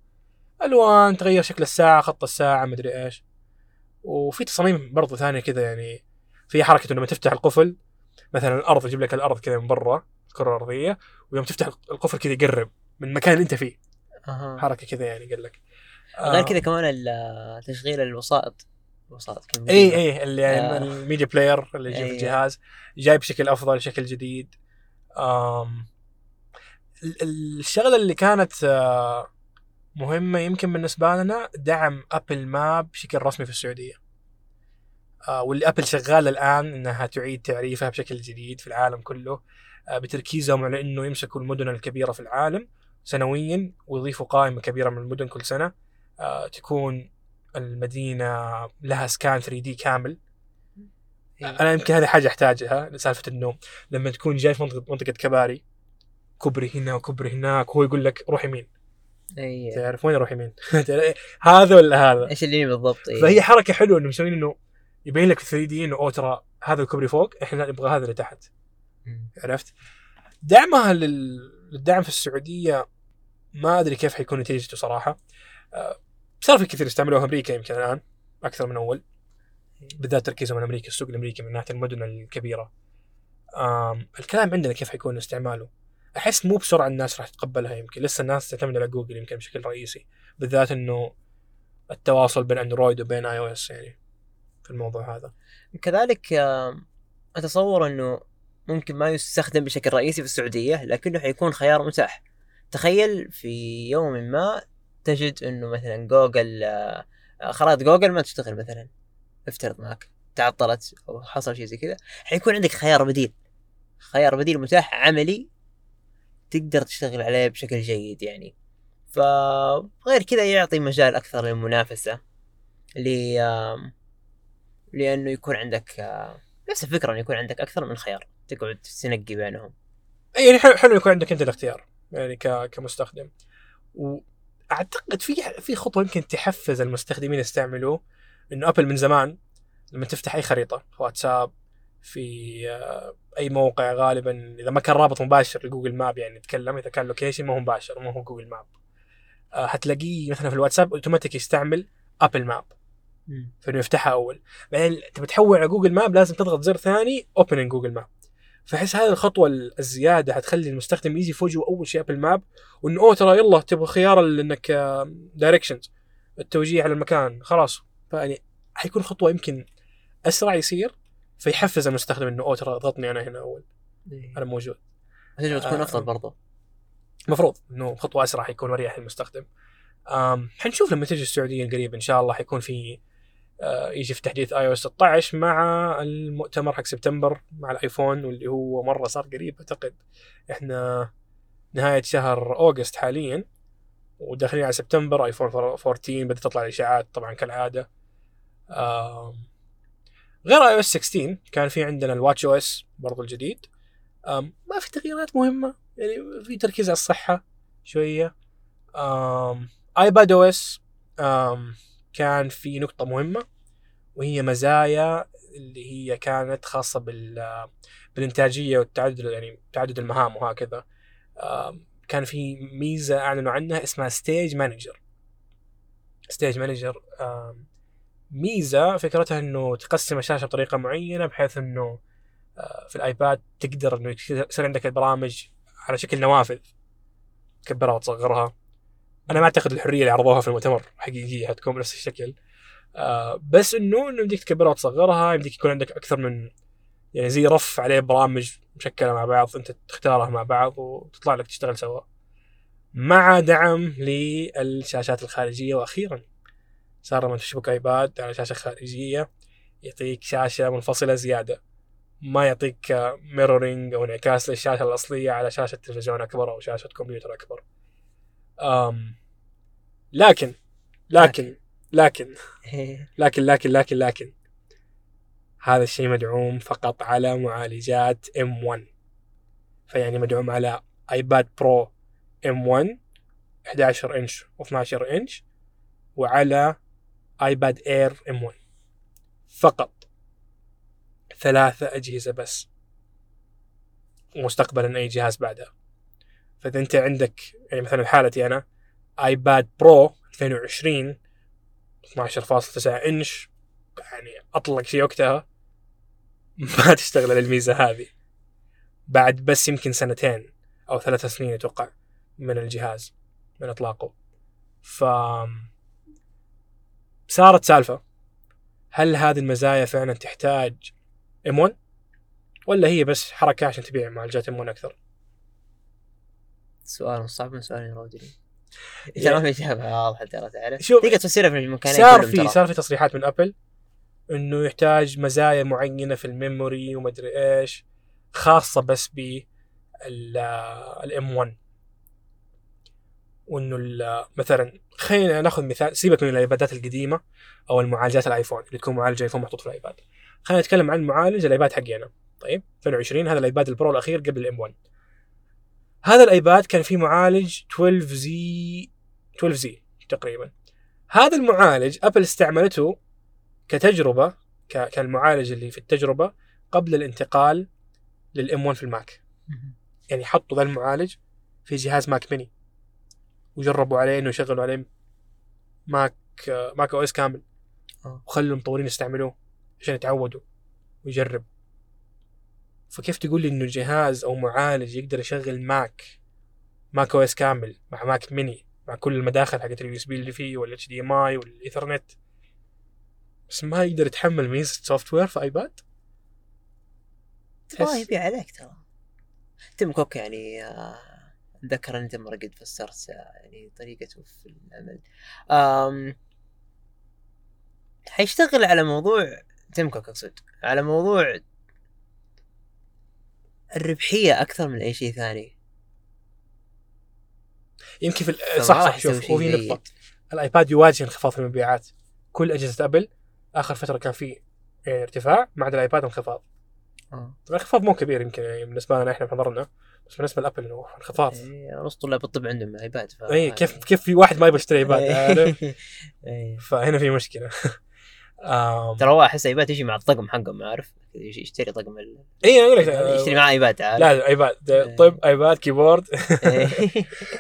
ألوان تغير شكل الساعة خط الساعة مدري إيش. وفي تصاميم برضو ثانية كذا يعني في حركة لما تفتح القفل مثلا الأرض يجيب لك الأرض كذا من برا. الكره الأرضية ويوم تفتح القفل كذا يقرب من المكان اللي أنت فيه. أها. حركة كذا يعني قال لك. غير كذا كمان تشغيل الوسائط. الوسائط إي إي اللي يعني آه. الميديا player اللي يجي في. الجهاز جاي بشكل أفضل شكل جديد. آم ال- ال- الشغلة اللي كانت آه، مهمة يمكن بالنسبة لنا دعم Apple Map بشكل رسمي في السعودية. آه، واللي ابل شغالة الآن إنها تعيد تعريفها بشكل جديد في العالم كله. آه، بتركيزهم على إنه يمسكوا المدن الكبيرة في العالم سنويا ويضيفوا قائمة كبيرة من المدن كل سنة. آه، تكون المدينة لها سكان 3D كامل. أنا يمكن هذه حاجة أحتاجها لسالفة النوم. لما تكون جاي في منطقه منطقة كباري كبري هنا وكبري هناك وهو يقول لك روح يمين. اي تعرف وين أروح يمين؟ [laughs] هذا ولا هذا؟ إيش اللي بالضبط؟ إيه. فهي حركة حلوة انه مسوين إنه يبين لك في 3 دي إنه أوه ترى هذا الكوبري فوق إحنا نبغى هذا اللي تحت. عرفت؟ دعمها لل- للدعم في السعودية ما أدري كيف حيكون نتيجته صراحة. آه، صار في كثير يستعملوها أمريكا يمكن الآن أكثر من أول. بالذات تركيزهم على أمريكا السوق الأمريكي من ناحية المدن الكبيرة. الكلام عندنا كيف حيكون استعماله. أحس مو بسرعة الناس راح تتقبلها يمكن. لسه الناس تعتمد على جوجل يمكن بشكل رئيسي. بالذات إنه التواصل بين أندرويد وبين iOS يعني في الموضوع هذا. كذلك أتصور إنه ممكن ما يستخدم بشكل رئيسي في السعودية لكنه حيكون خيار متاح. تخيل في يوم ما تجد إنه مثلا جوجل آه، خرائط جوجل ما تشتغل مثلا. افترض معك تعطلت أو حصل شيء زي كذا. حيكون عندك خيار بديل. خيار بديل متاح عملي تقدر تشتغل عليه بشكل جيد يعني. فغير كذا يعطي مجال أكثر للمنافسة. ل آم، لأنه يكون عندك آه، نفس الفكرة إنه يكون عندك أكثر من خيار. تقعد تنقي بينهم. أي يعني حلو, حلو يكون عندك أنت الاختيار يعني ك- كمستخدم. وأعتقد في في خطوة يمكن تحفز المستخدمين يستعملوه إنه أبل من زمان لما تفتح أي خريطة في واتساب في آه، أي موقع غالبا إذا ما كان رابط مباشر ل Google Map يعني نتكلم إذا كان location ما هو مباشر ما هو Google Map. آه، حتلاقيه مثلا في الواتساب اوتوماتيك يستعمل Apple Map. فإنه يفتحها أول. بعدين تبي تحول على Google Map لازم تضغط زر ثاني open Google Map. فاحس هذه الخطوة الزيادة حتخلي المستخدم يجي في وجهه اول شيء Apple Map وإنه أوه ترى يلا تبغى خيار إنك directions التوجيه على المكان خلاص. فيعني حيكون خطوة يمكن أسرع يصير فيحفز المستخدم إنه أوه ترى اضغطني أنا هنا أول. أنا موجود. تجربة تكون آه، افضل برضو. المفروض إنه خطوة أسرع حيكون مريح للمستخدم. حنشوف لما تجي السعودية القريب إن شاء الله حيكون في يجي في تحديث iOS 16 مع المؤتمر حق سبتمبر مع الآيفون واللي هو مرة صار قريب. أعتقد إحنا نهاية شهر August حاليا وداخلين على سبتمبر آيفون 14 بدأت تطلع الإشاعات طبعا كالعادة. غير iOS 16 كان في عندنا ال watchOS برضو الجديد. ما في تغييرات مهمة يعني في تركيز على الصحة شوية. iPadOS كان في نقطة مهمة. وهي مزايا اللي هي كانت خاصة بال بالإنتاجية والتعدد يعني تعدد المهام وهكذا. كان في ميزة أعلنوا عنها اسمها Stage Manager Stage Manager ميزة فكرتها إنه تقسم الشاشة بطريقة معينة بحيث إنه في الآيباد تقدر إنه يصير عندك البرامج على شكل نوافذ تكبرها وتصغرها. أنا ما أعتقد الحرية اللي عرضوها في المؤتمر حقيقية حتكون بنفس الشكل. آه، بس إنه إنه يمديك تكبرها وتصغرها يمديك يكون عندك أكثر من يعني زي رف عليه برامج مشكلة مع بعض أنت تختارها مع بعض وتطلع لك تشتغل سوا. مع دعم للشاشات الخارجية وأخيرا. صار لما تشبك آيباد على شاشة خارجية يعطيك شاشة منفصلة زيادة. ما يعطيك mirroring أو انعكاس للشاشة الأصلية على شاشة تلفزيون أكبر أو شاشة كمبيوتر أكبر. أم لكن لكن لكن لكن لكن لكن لكن. هذا الشيء مدعوم فقط على معالجات M1 فيعني مدعوم على iPad Pro M1 11 إنش و12 إنش وعلى iPad Air M1 فقط. ثلاثة أجهزة بس. ومستقبلا أي جهاز بعدها. فإذا أنت عندك يعني مثلا حالتي أنا iPad Pro 2020 12.9 انش يعني أطلق شيء وقتها. [laughs] ما تشتغل الميزه هذه. بعد بس يمكن سنتين أو ثلاث سنين أتوقع من الجهاز من إطلاقه. ف صارت سالفة. هل هذه المزايا فعلا تحتاج M1 ولا هي بس حركة عشان تبيع معالجات M1 أكثر؟ سؤال صعب من سؤال رودري. ترى ما في اجابه واضحه ترى تعرف. شوف تقدر تفسرها في المكانين صار في. صار في تصريحات من ابل إنه يحتاج مزايا معينة في ال memory ومدري إيش خاصة بس ب ال M1 وإنه مثلا خلينا ناخذ مثال سيبك من الإيبادات القديمة أو المعالجات الآيفون اللي تكون معالج ايفون محطوط في الآيباد. خلينا نتكلم عن معالج الآيباد حقنا طيب 2020 هذا الآيباد ال Pro الأخير قبل ال M1 هذا الآيباد كان فيه معالج 12Z 12Z تقريبا هذا المعالج أبل استعملته كتجربة كالمعالج اللي في التجربة قبل الانتقال لل M1 في ال Mac. يعني حطوا ذا المعالج في جهاز Mac mini وجربوا عليه إنه يشغلوا عليه Mac macOS كامل آه. وخلوا المطورين يستعملوه عشان يتعودوا ويجرب فكيف تقول لي إنه جهاز أو معالج يقدر يشغل Mac macOS كامل مع Mac mini مع كل المداخل حقت ال USB اللي فيه وال HDMI والايثرنت بس ما يقدر يتحمل ميزة software في آيباد؟ ما تحس يبيع عليك ترى. تيم كوك يعني آه، أتذكر انت مره قد فسرت يعني طريقته في العمل. آم، حيشتغل على موضوع تيم كوك أقصد على موضوع الربحية أكثر من أي شيء ثاني يمكن في صح صح شوف هو في نقطة. الآيباد يواجه انخفاض في المبيعات كل أجهزة أبل آخر فترة كان في يعني ارتفاع ما عدا الآيباد انخفاض آه. طبعا الانخفاض مو كبير يمكن يعني بالنسبة لنا إحنا في نظرنا بس بالنسبة لأبل إنه انخفاض إيه، نص طلاب الطب عندهم آيباد ف... اي كيف كيف في واحد ما يبغى يشتري آيباد [laughs] عارف؟ إيه. فهنا في مشكلة [laughs] ترى هو أحس آيباد يجي مع الطقم حقهم عارف يشتري طقم ال... اي أقول لك يشتري معاه آيباد عارف لا لا، آيباد إيه. طب آيباد keyboard إيه.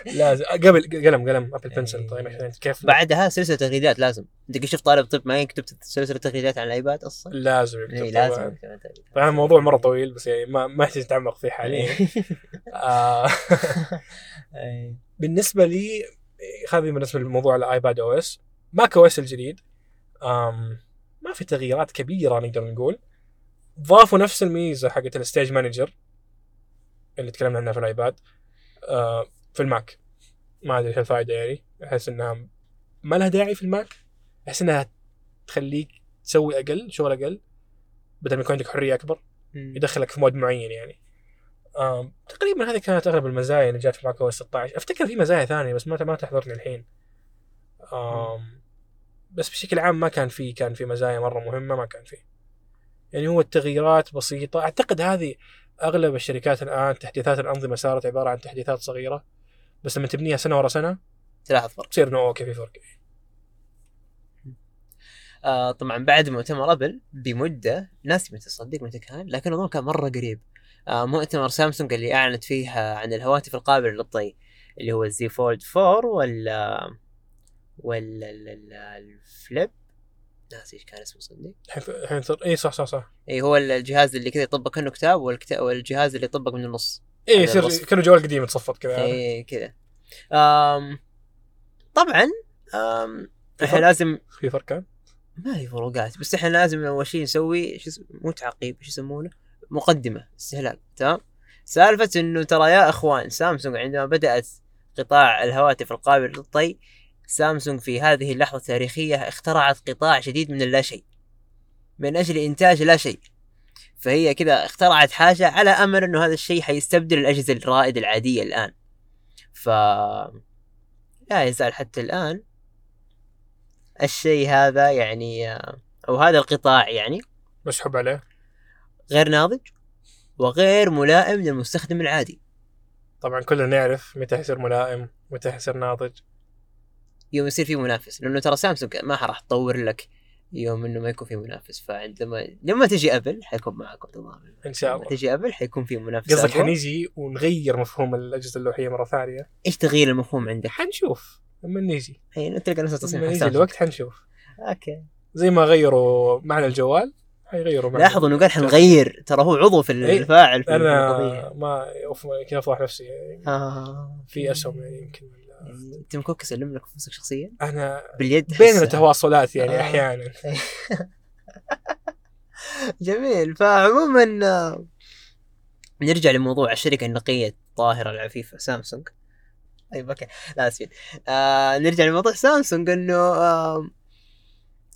[laughs] لازم قبل قلم قلم ابل إيه. pencil طيب عشان كيف بعدها سلسلة تغريدات لازم أنت شفت طالب طب ما يكتب سلسلة تغريدات عن الايباد أصلا لازم يكتب اي طبعاً. لازم يكتب. فهذا الموضوع مرة طويل بس يعني ما ما يحتاج نتعمق فيه حاليا [laughs] آه، [laughs] إيه. بالنسبة لي هذه بالنسبة لموضوع الايباد أو اس macOS الجديد ما في تغييرات كبيرة نقدر نقول. ضافوا نفس الميزة حقت ال Stage Manager اللي تكلمنا عنها في الآيباد. آه، في الماك. ما أدري إيش الفائده يعني. أحس إنها ما لها داعي في الماك. أحس إنها تخليك تسوي أقل شغل أقل بدل ما يكون عندك حرية أكبر. يدخلك في mode معين يعني. آم، تقريبا هذه كانت أغلب المزايا اللي جات في macOS 16 أفتكر في مزايا ثانية بس ما ما تحضرني الحين. آم، بس بشكل عام ما كان في كان في مزايا مرة مهمة ما كان في. يعني هو التغييرات بسيطة. أعتقد هذه أغلب الشركات الآن تحديثات الأنظمة صارت عبارة عن تحديثات صغيرة. بس لما تبنيها سنة ورا سنة تلاحظ فرق. تصير إنه okay في فرق. آه طبعا بعد مؤتمر أبل بمدة ناسي متى تصدق متى كان لكن اظن كان مرة قريب. آه مؤتمر سامسونج اللي أعلنت فيه عن الهواتف القابلة للطي اللي هو ال Z Fold 4 ولا ولا ال- ال- ال Flip؟ ناسي إيش كان اسمه صدق. الحين صار اي صح صح صح. اي هو الجهاز اللي كذا يطبق كأنه كتاب والكتاب والجهاز اللي يطبق من النص. اي يصير. كأنه جوال قديم يتصفط كذا؟ اي كذا. طبعا إحنا؟ لازم في فرق كان؟ ما في فروقات بس إحنا لازم أول شيء نسوي شو اسمه مو تعقيب شو يسمونه؟ مقدمة استهلاك تمام؟ سالفة إنه ترى يا إخوان سامسونج عندما بدأت قطاع الهواتف القابل للطي سامسونج في هذه اللحظة التاريخية اخترعت قطاع جديد من اللا شيء من أجل إنتاج لا شيء. فهي كذا اخترعت حاجة على أمل إنه هذا الشيء حيستبدل الأجهزة الرائدة العادية الآن. ف لا يزال حتى الآن الشيء هذا يعني أو هذا القطاع يعني مسحوب عليه. غير ناضج وغير ملائم للمستخدم العادي. طبعا كلنا نعرف متى يصير ملائم متى يصير ناضج. يوم يصير في منافس لأنه ترى سامسونج ما راح تطور لك يوم إنه ما يكون في منافس. فعندما لما تجي أبل حيكون تماما إن شاء الله. تجي أبل حيكون في منافس قصدك. حنيجي ونغير مفهوم الأجهزة اللوحية مرة ثانية؟ إيش تغيير المفهوم عندك؟ حنشوف. لما الحين انت تلقى نفس التصميم لما يجي. الوقت حنشوف. okay. زي ما غيروا معنى الجوال حيغيروا معنى لاحظوا إنه قال حنغير. ترى هو عضو في إيه، الفاعل في أنا ما أف- كذا أفضح نفسي. يعني آه. في أسهم يعني يمكن. يعني تيم كوك يسلم لك نفسك شخصيا؟ أنا باليد بين حسها. التواصلات يعني آه. أحيانا. [laughs] جميل. فعموما آه، نرجع لموضوع الشركة النقية الطاهرة العفيفة سامسونج. طيب okay. لا اسفين آه نرجع لموضوع سامسونج إنه آه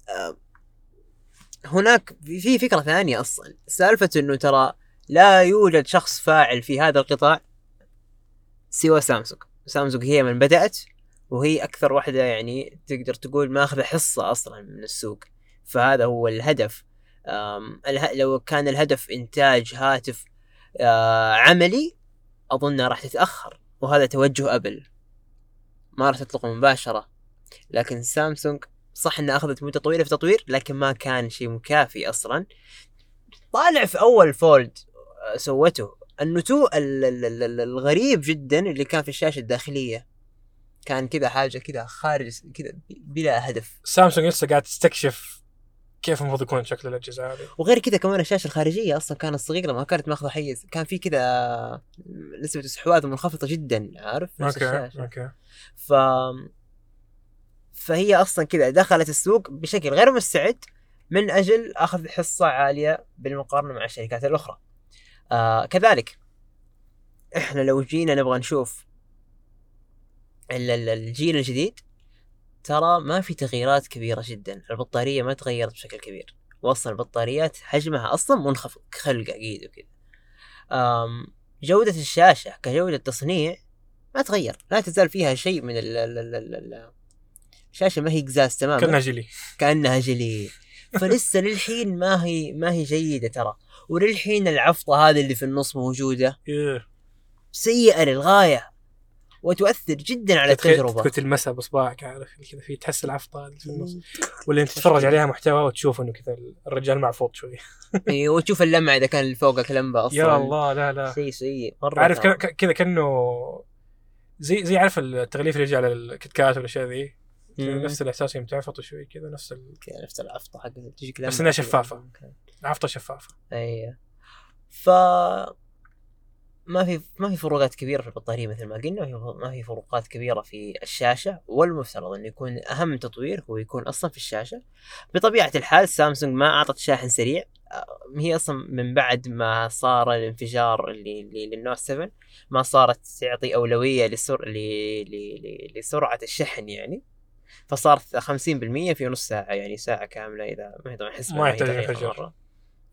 آه هناك في في فكرة ثانية أصلا. سالفة إنه ترى لا يوجد شخص فاعل في هذا القطاع سوى سامسونج. سامسونج هي من بدأت وهي أكثر واحدة يعني تقدر تقول ماخذة حصة أصلا من السوق. فهذا هو الهدف. لو كان الهدف إنتاج هاتف آه، عملي اظنها راح تتأخر وهذا توجه أبل. ما راح تطلق مباشرة. لكن سامسونج صح إنها أخذت مدة طويلة في تطوير لكن ما كان شيء مكافي أصلا. طالع في أول Fold آه، سوته. النتوء ال- ال- ال- ال- الغريب جدا اللي كان في الشاشة الداخلية. كان كذا حاجة كذا خارج كذا بلا هدف. سامسونج لسه قاعد تستكشف كيف المفروض يكون شكل الأجهزة هذه. وغير كذا كمان الشاشة الخارجية أصلا كانت صغيرة ما كانت ماخذة حيز. كان في كذا نسبة استحواذ منخفضة جدا عارف؟ نفس okay okay. ف فهي أصلا كذا دخلت السوق بشكل غير مستعد من أجل أخذ حصة عالية بالمقارنة مع الشركات الأخرى. آه كذلك إحنا لو جينا نبغى نشوف ال- ال- الجيل الجديد ترى ما في تغييرات كبيرة جدا. البطارية ما تغيرت بشكل كبير. واصلا البطاريات حجمها أصلا منخفض خلق أكيد وكذا. جودة الشاشة كجودة تصنيع ما تغير. لا تزال فيها شيء من ال ال ال ال ال الشاشة ما هي قزاز تماما. كأنها جيلي. كأنها جلي فلسه للحين ما هي ما هي جيدة ترى. وللحين العفطة هذه اللي في النص موجودة. إيه. سيئة للغاية. وتؤثر جدا على التجربة. كنت تلمسها باصبعك عارف كذا في تحس العفطة في النص. ولا انت تتفرج عليها محتوى وتشوف إنه كذا الرجال معفوط شوي. [laughs] إيه، وتشوف اللمعة إذا كان اللي فوقك لمبة أصلا. يا الله لا لا. شيء سيء مرة عارف كذا كأنه زي زي عارف التغليف اللي يجي على الكيت كات والأشياء ذي. نفس الإحساس يوم تعفط شوي كذا نفس ال- نفس العفطة حقت تجيك بس كذا. شفافة. العفطه شفافة. أيوه ف ما في ما في فروقات كبيرة في البطارية مثل ما قلنا ما في- فروقات كبيرة في الشاشة والمفترض إنه يكون أهم تطوير هو يكون أصلا في الشاشة. بطبيعة الحال سامسونج ما أعطت شاحن سريع. آه، هي أصلا من بعد ما صار الانفجار اللي, اللي للنوت 7 ما صارت تعطي أولوية لسر... ل... ل... ل... لسرعة الشحن يعني. فصارت 50% في نص ساعة يعني ساعة كاملة إذا ما طبعا ما يحتاج. مرة.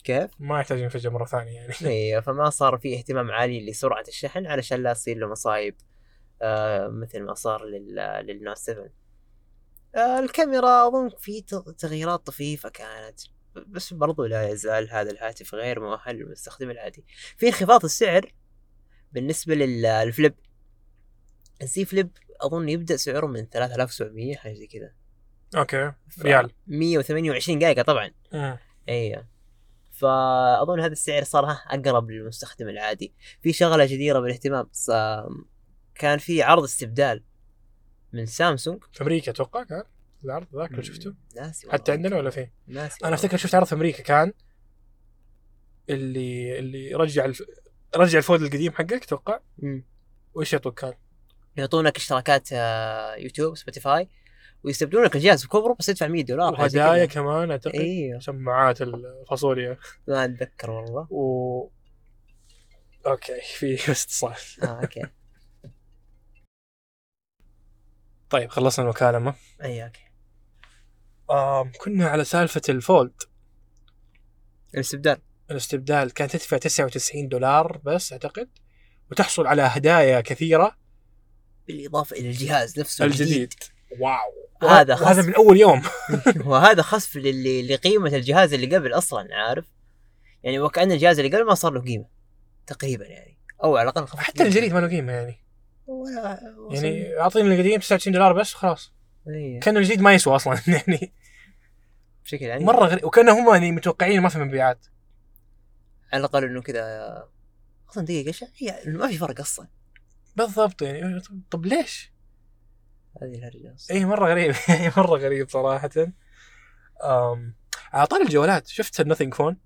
كيف؟ ما يحتاج ينفجر مرة ثانية يعني. أيوه [laughs] فما صار في اهتمام عالي لسرعة الشحن علشان لا تصير له مصايب آه مثل ما صار لل لل Note 7 آه الكاميرا أظن في تغ- تغييرات طفيفة كانت بس برضو لا يزال هذا الهاتف غير مؤهل للمستخدم العادي. في انخفاض السعر بالنسبة لل- لل Flip ال Z Flip أظن يبدأ سعره من 3700 حاجة زي كذا. okay ف- ريال. 128 جيجا طبعا. مم. أيوه فأظن هذا السعر صار أقرب للمستخدم العادي في شغلة جديرة بالاهتمام كان في عرض استبدال من سامسونج في أمريكا أتوقع كان العرض ذاك لو شفته ناسي والله. حتى عندنا ولا فين؟ ناسي أنا. أفتكر شفت عرض في أمريكا كان اللي اللي رجع الف... رجع ال Fold القديم حقك أتوقع. وإيش يعطوك كان؟ يعطونك اشتراكات آه، يوتيوب سبوتيفاي ويستبدلون لك الجهاز بكبره بس تدفع 100 دولار وهدايا كذا. كمان أعتقد. إيوه. سماعات الفاصوليا. ما أتذكر والله. و okay في بس اتصال. آه okay. [laughs] طيب خلصنا المكالمة. أي okay. آم كنا على سالفة ال Fold. الاستبدال. الاستبدال كانت تدفع 99 دولار بس أعتقد وتحصل على هدايا كثيرة. بالإضافة إلى الجهاز نفسه الجديد. واو. هذا وهذا خصم. من أول يوم. [laughs] وهذا خصف لقيمة الجهاز اللي قبل أصلا عارف؟ يعني وكأن الجهاز اللي قبل ما صار له قيمة تقريبا يعني. أو على الأقل حتى الجديد ما له قيمة يعني. ولا يعني أعطيني القديم 29 دولار بس خلاص. إيه. كان الجديد ما يسوى أصلا [laughs] يعني. بشكل يعني مرة غريب. وكان هم يعني متوقعين ما في مبيعات. على الأقل إنه كذا أصلا دقيقة إيش هي ما في فرق أصلا. بالضبط يعني. طب ليش؟ هذه الهرجة. اي مرة غريب. [laughs] مرة غريب صراحة. أم... على طاري الجوالات. شفت ال Nothing Phone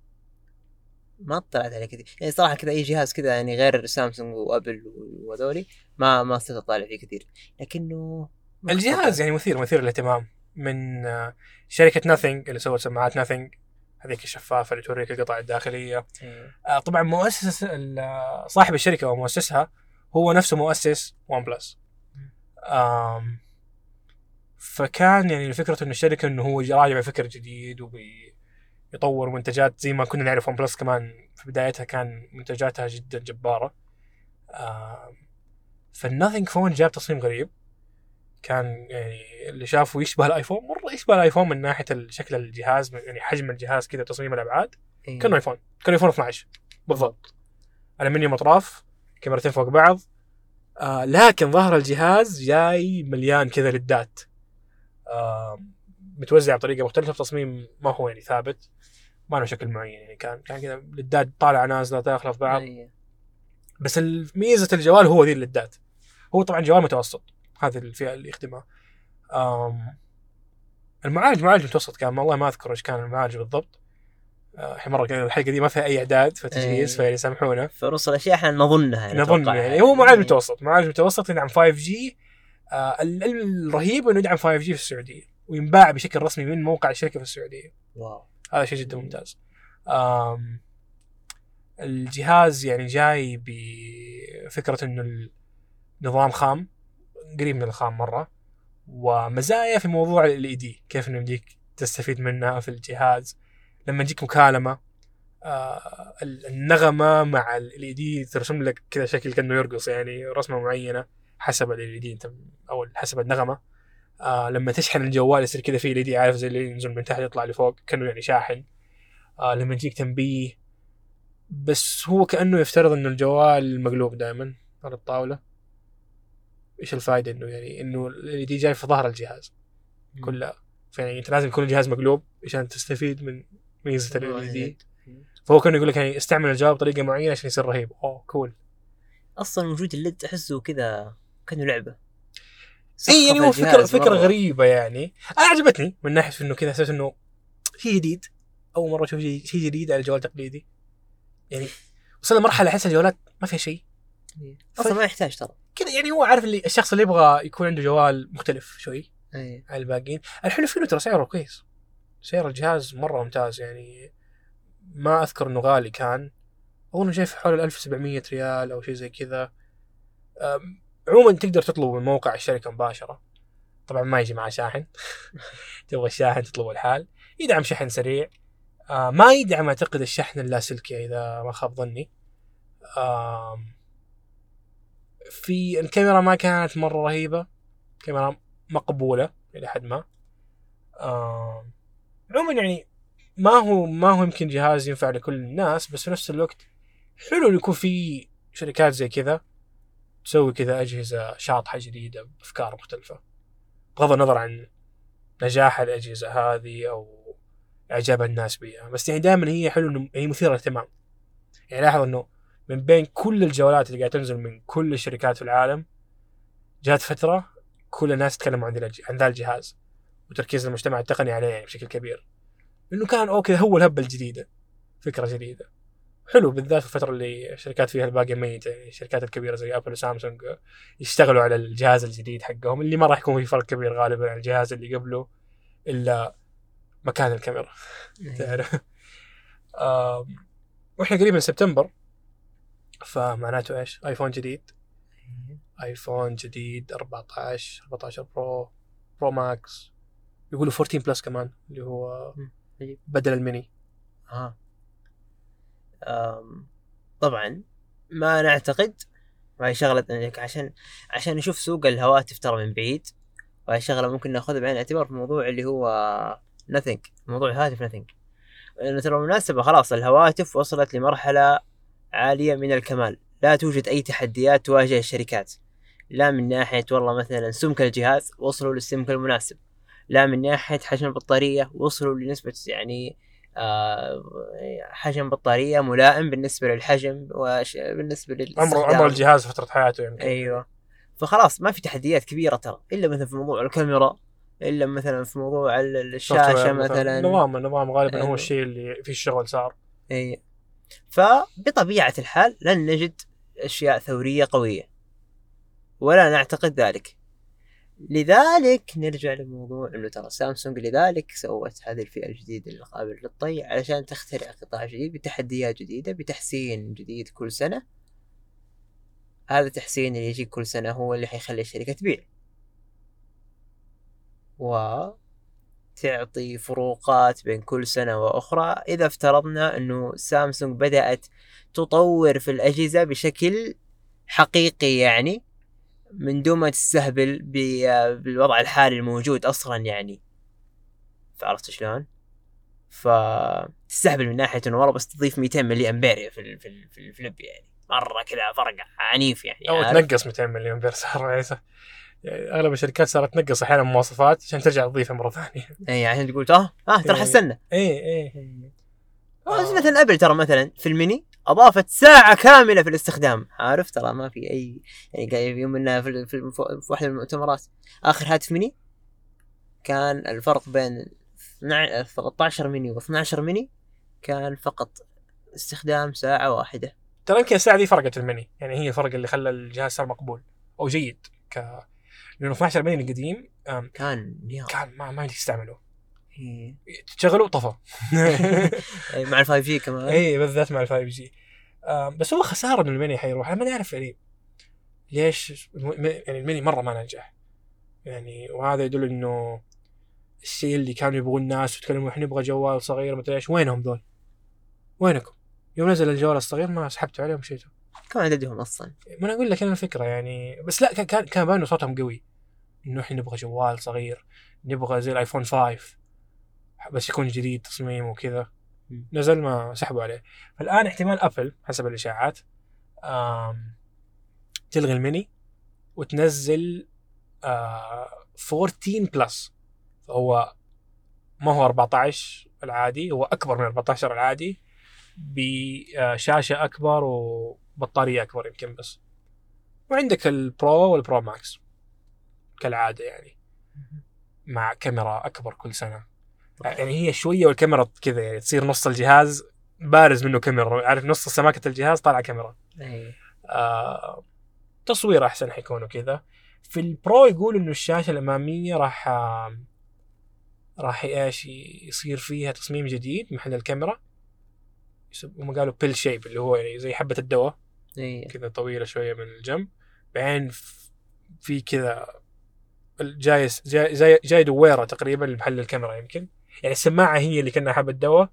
ما اطلعت عليه كثير. يعني صراحة كذا أي جهاز كذا يعني غير سامسونج وأبل وهذولي ما ما استطعت أطالع فيه كثير. لكنه الجهاز. يعني مثير مثير للاهتمام. من آه، شركة Nothing اللي سوت سماعات Nothing هذيك الشفافة اللي توريك القطع الداخلية. إيه. آه، طبعا مؤسس آه، صاحب الشركة ومؤسسها هو نفسه مؤسس ون بلس آم، فكان يعني فكرة انه الشركة إنه هو راجع بفكر جديد وبيطور منتجات زي ما كنا نعرف ون بلس كمان في بدايتها كان منتجاتها جدا جبارة. فال Nothing Phone جاب تصميم غريب. كان يعني اللي شافه يشبه الآيفون مرة يشبه الآيفون من ناحية شكل الجهاز يعني حجم الجهاز كذا تصميم الأبعاد. إيه. كأنه آيفون كان آيفون 12 بالضبط. الومنيوم أطراف كاميرتين فوق بعض. آه لكن ظهر الجهاز جاي مليان كذا لدات آه متوزع بطريقة مختلفة تصميم ما هو يعني ثابت. ما له شكل معين يعني كان كان كذا لدات طالعة نازلة داخله في بعض. بس ميزة الجوال هو ذي اللدات هو طبعا جوال متوسط. هذه الفئة اللي يخدمها. المعالج معالج متوسط كان والله ما أذكر إيش كان المعالج بالضبط. الحين مره كذا الحلقة دي ما فيها أي إعداد فتجهيز إيه. فيسامحونا فرص الاشياء إحنا نظنها يعني نظن أتوقع يعني. هو معالج. متوسط معالج متوسط يدعم 5 G آه ال- ال- الرهيب إنه يدعم 5 G في السعودية وينباع بشكل رسمي من موقع الشركة في السعودية. wow. هذا شيء جدا ممتاز. آم الجهاز يعني جاي بفكرة إنه النظام خام قريب من الخام مرة ومزايا في موضوع ال دي كيف إنه يمديك تستفيد منها في الجهاز. لما تجيك مكالمة آه ال- النغمة مع ال دي ترسم لك كذا شكل كأنه يرقص يعني رسمة معينة حسب ال دي أنت أو حسب النغمة. آه لما تشحن الجوال يصير كذا في ال دي عارف زي اللي ينزل من تحت يطلع لفوق كأنه يعني شاحن. آه لما يجيك تنبيه بس هو كأنه يفترض إنه الجوال مقلوب دائما على الطاولة. إيش الفائده إنه يعني إنه ال دي جاي في ظهر الجهاز كلها. فيعني أنت لازم يكون الجهاز مقلوب عشان تستفيد من ميزة ال دي. فهو كان يقول لك يعني استعمل الجواب بطريقة معينة عشان يصير رهيب. أوه كول أصلا وجود الليد احسه كذا كأنه لعبة. اي يعني هو فكره فكرة مرة. غريبة يعني. أنا عجبتني من ناحية إنه كذا حسيت إنه شيء جديد. أول مرة أشوف شيء جديد على جوال تقليدي. يعني وصلنا مرحله أحس الجوالات ما فيها شيء. أصلا ما يحتاج ترى. كذا يعني هو عارف اللي الشخص اللي يبغى يكون عنده جوال مختلف شوي اي عن الباقيين. الحلو فيه ترى سعره كويس. سعر الجهاز مرة ممتاز يعني. ما أذكر إنه غالي كان. أظن شايف حول ال 1700 ريال أو شيء زي كذا. عموما تقدر تطلبه من موقع الشركة مباشرة. طبعا ما يجي معاه شاحن. [laughs] تبغى الشاحن تطلبه الحال. يدعم شحن سريع. آه ما يدعم أعتقد الشحن اللاسلكي إذا ما خاب ظني. في الكاميرا ما كانت مرة رهيبة. كاميرا مقبولة إلى حد ما. آم، عموما يعني ما هو ما هو يمكن جهاز ينفع لكل الناس بس في نفس الوقت حلو إنه يكون في شركات زي كذا تسوي كذا أجهزة شاطحة جديدة بأفكار مختلفة. بغض النظر عن نجاح الأجهزة هذه أو إعجاب الناس بها بس يعني دائما هي حلو انه هي مثيرة للاهتمام. يعني لاحظ إنه من بين كل الجوالات اللي قاعدة تنزل من كل الشركات في العالم جات فترة كل الناس ذا عن ذا الجهاز. وتركيز المجتمع التقني عليه يعني بشكل كبير. إنه كان okay هو الهبة الجديدة فكرة جديدة. حلو بالذات في الفترة اللي الشركات فيها الباقيه ميته يعني الشركات الكبيرة زي Apple و Samsung يشتغلوا على الجهاز الجديد حقهم اللي ما راح يكون في فرق كبير غالبا عن الجهاز اللي قبله إلا مكان الكاميرا. تعرف؟ وإحنا قريب من سبتمبر فمعناته إيش؟ آيفون جديد. iPhone جديد 14 14 Pro Pro Max. يقولوا 14 Plus كمان اللي هو بدل الميني. ها طبعا ما نعتقد وهي شغلة عشان عشان نشوف سوق الهواتف ترى من بعيد وهي شغلة ممكن نأخذها بعين الاعتبار في موضوع اللي هو nothing موضوع الهاتف nothing. لأنه ترى بالمناسبة خلاص الهواتف وصلت لمرحلة عالية من الكمال. لا توجد أي تحديات تواجه الشركات. لا من ناحية والله مثلا سمك الجهاز وصلوا للسمك المناسب. لا من ناحية حجم البطارية وصلوا لنسبة يعني آه، حجم بطارية ملائم بالنسبة للحجم وبالنسبة لل عمر عمر الجهاز فترة حياته يمكن. أيوه. فخلاص ما في تحديات كبيرة ترى إلا مثلا في موضوع الكاميرا إلا مثلا في موضوع الشاشة مثلا. النظام النظام غالبا هو الشيء اللي فيه الشغل صار. أي. فبطبيعة الحال لن نجد أشياء ثورية قوية. ولا نعتقد ذلك. لذلك نرجع لموضوع إنه ترى سامسونج لذلك سوت هذه الفئة الجديدة القابله للطي علشان تخترع قطاع جديد بتحديات جديدة بتحسين جديد كل سنة. هذا التحسين اللي يجي كل سنة هو اللي حيخلي الشركة تبيع. و تعطي فروقات بين كل سنة وأخرى. إذا افترضنا أنه سامسونج بدأت تطور في الأجهزة بشكل حقيقي يعني من دون ما تستهبل بالوضع الحالي الموجود أصلا يعني. فعرفت شلون؟ فتستهبل من ناحية إنه والله بس تضيف 200 ملي امبير في ال في ال في الفليب يعني. مرة كذا فرق عنيف يعني أو تنقص 200 ملي امبير صار يعني أغلب الشركات صارت تنقص أحيانا مواصفات عشان ترجع تضيفها مرة ثانية. اي عشان تقول آه آه ترى حسنا اي اي. مثلا Apple ترى مثلا في الميني أضافت ساعة كاملة في الاستخدام. عارف؟ ترى ما في اي يعني قاعد يوم انها في, في, في واحدة من المؤتمرات. آخر هاتف ميني كان الفرق بين 13 ميني و 12 ميني كان فقط استخدام ساعة واحدة. ترى يمكن الساعة دي فرقت الميني يعني هي الفرق اللي خلى الجهاز صار مقبول. أو جيد. ك لأنه 12 ميني القديم كان كان ما ما تستعمله. [laughs] تشغله وطفى مع ال 5 G كمان. اي بالذات مع ال 5 G بس هو خسارة إنه الميني حيروح. أنا ما نعرف يعني ليش يعني الميني مرة ما نجح. يعني وهذا يدل إنه الشيء اللي كانوا يبغون الناس وتكلموا إحنا نبغى جوال صغير مدري إيش. وينهم ذول؟ وينكم؟ يوم نزل الجوال الصغير ما سحبتوا عليهم ومشيتوا كم عددهم أصلا؟ ما أنا أقول لك أنا الفكرة يعني. بس لا كان كان باين صوتهم قوي. إنه إحنا نبغى جوال صغير. نبغى زي ال iPhone 5 بس يكون جديد تصميم وكذا. نزل ما سحبوا عليه. فالآن احتمال Apple حسب الإشاعات تلغي الميني وتنزل 14 Plus. فهو ما هو 14 العادي هو أكبر من 14 العادي بشاشة أكبر وبطارية أكبر يمكن بس. وعندك ال Pro وال Pro Max كالعادة يعني مع كاميرا أكبر كل سنة. يعني هي شوية والكاميرا كذا يعني تصير نص الجهاز بارز منه كاميرا. عارف نص سماكة الجهاز طالعة كاميرا. أيه. آه تصوير أحسن حيكون وكذا. في البرو يقول إنه الشاشة الأمامية راح آه راح إيش يصير فيها تصميم جديد محل الكاميرا. هم قالوا بيل شيب اللي هو يعني زي حبة الدواء. أيه. كذا طويلة شوية من الجنب. بعدين في كذا جاي جاي جاي دويره تقريبا لمحل الكاميرا يمكن. يعني السماعة هي اللي كانها حبه دواء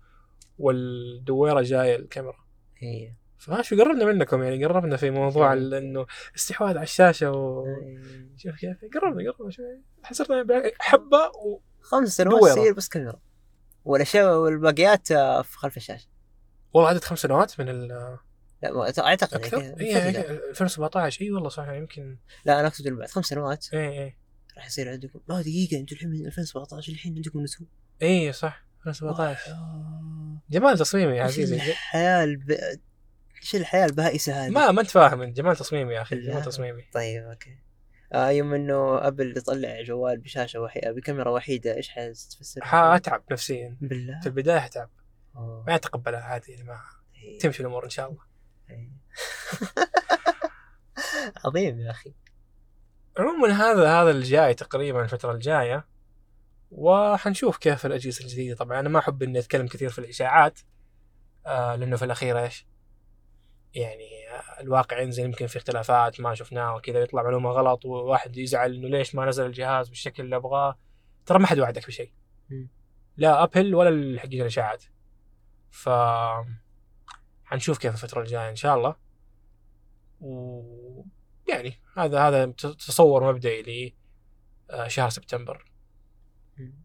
والدويرة جاية الكاميرا. هي. فايش قربنا منكم يعني قربنا في موضوع إنه استحواذ على الشاشة و شوف كيف. قربنا قربنا شوي. حصرنا حبة و خمس سنوات تصير بس كاميرا. والأشياء والباقيات آه، في خلف الشاشة. والله عدد خمس سنوات من ال لا أعتقد أكثر؟ يعني اي كذا. يعني 2017 إي والله صح يمكن. لا أنا أقصد بعد خمس سنوات اي اي راح يصير عندكم. ما دقيقة أنتم الحين من 2017 الحين عندكم نسو اي صح. 2017 آه. جمال تصميمي يا عزيزي الحياة الب... إيش الحياة البائسة هذه؟ ما ما انت فاهم أنت. جمال تصميمي يا أخي. جمال تصميمي. طيب أوكي. آه يوم إنه أبل يطلع جوال بشاشة وحيدة بكاميرا وحيدة إيش حتفسر؟ حاتعب نفسيا. بالله؟ في البداية حتعب أوه. ما أتقبلها عادي ما إيه. تمشي الأمور إن شاء الله. إيه. [laughs] عظيم يا أخي. عموما هذا هذا الجاي تقريبا الفترة الجاية وحنشوف كيف الأجهزة الجديدة. طبعا أنا ما أحب إني أتكلم كثير في الإشاعات آه لأنه في الأخير إيش؟ يعني آه، الواقع ينزل يمكن في اختلافات ما شفناها وكذا يطلع معلومة غلط وواحد يزعل إنه ليش ما نزل الجهاز بالشكل اللي أبغاه. ترى ما حد وعدك بشيء. لا أبل ولا حقين الإشاعات. ف حنشوف كيف الفترة الجاية إن شاء الله. و يعني هذا هذا تصور مبدئي لي آه، شهر سبتمبر.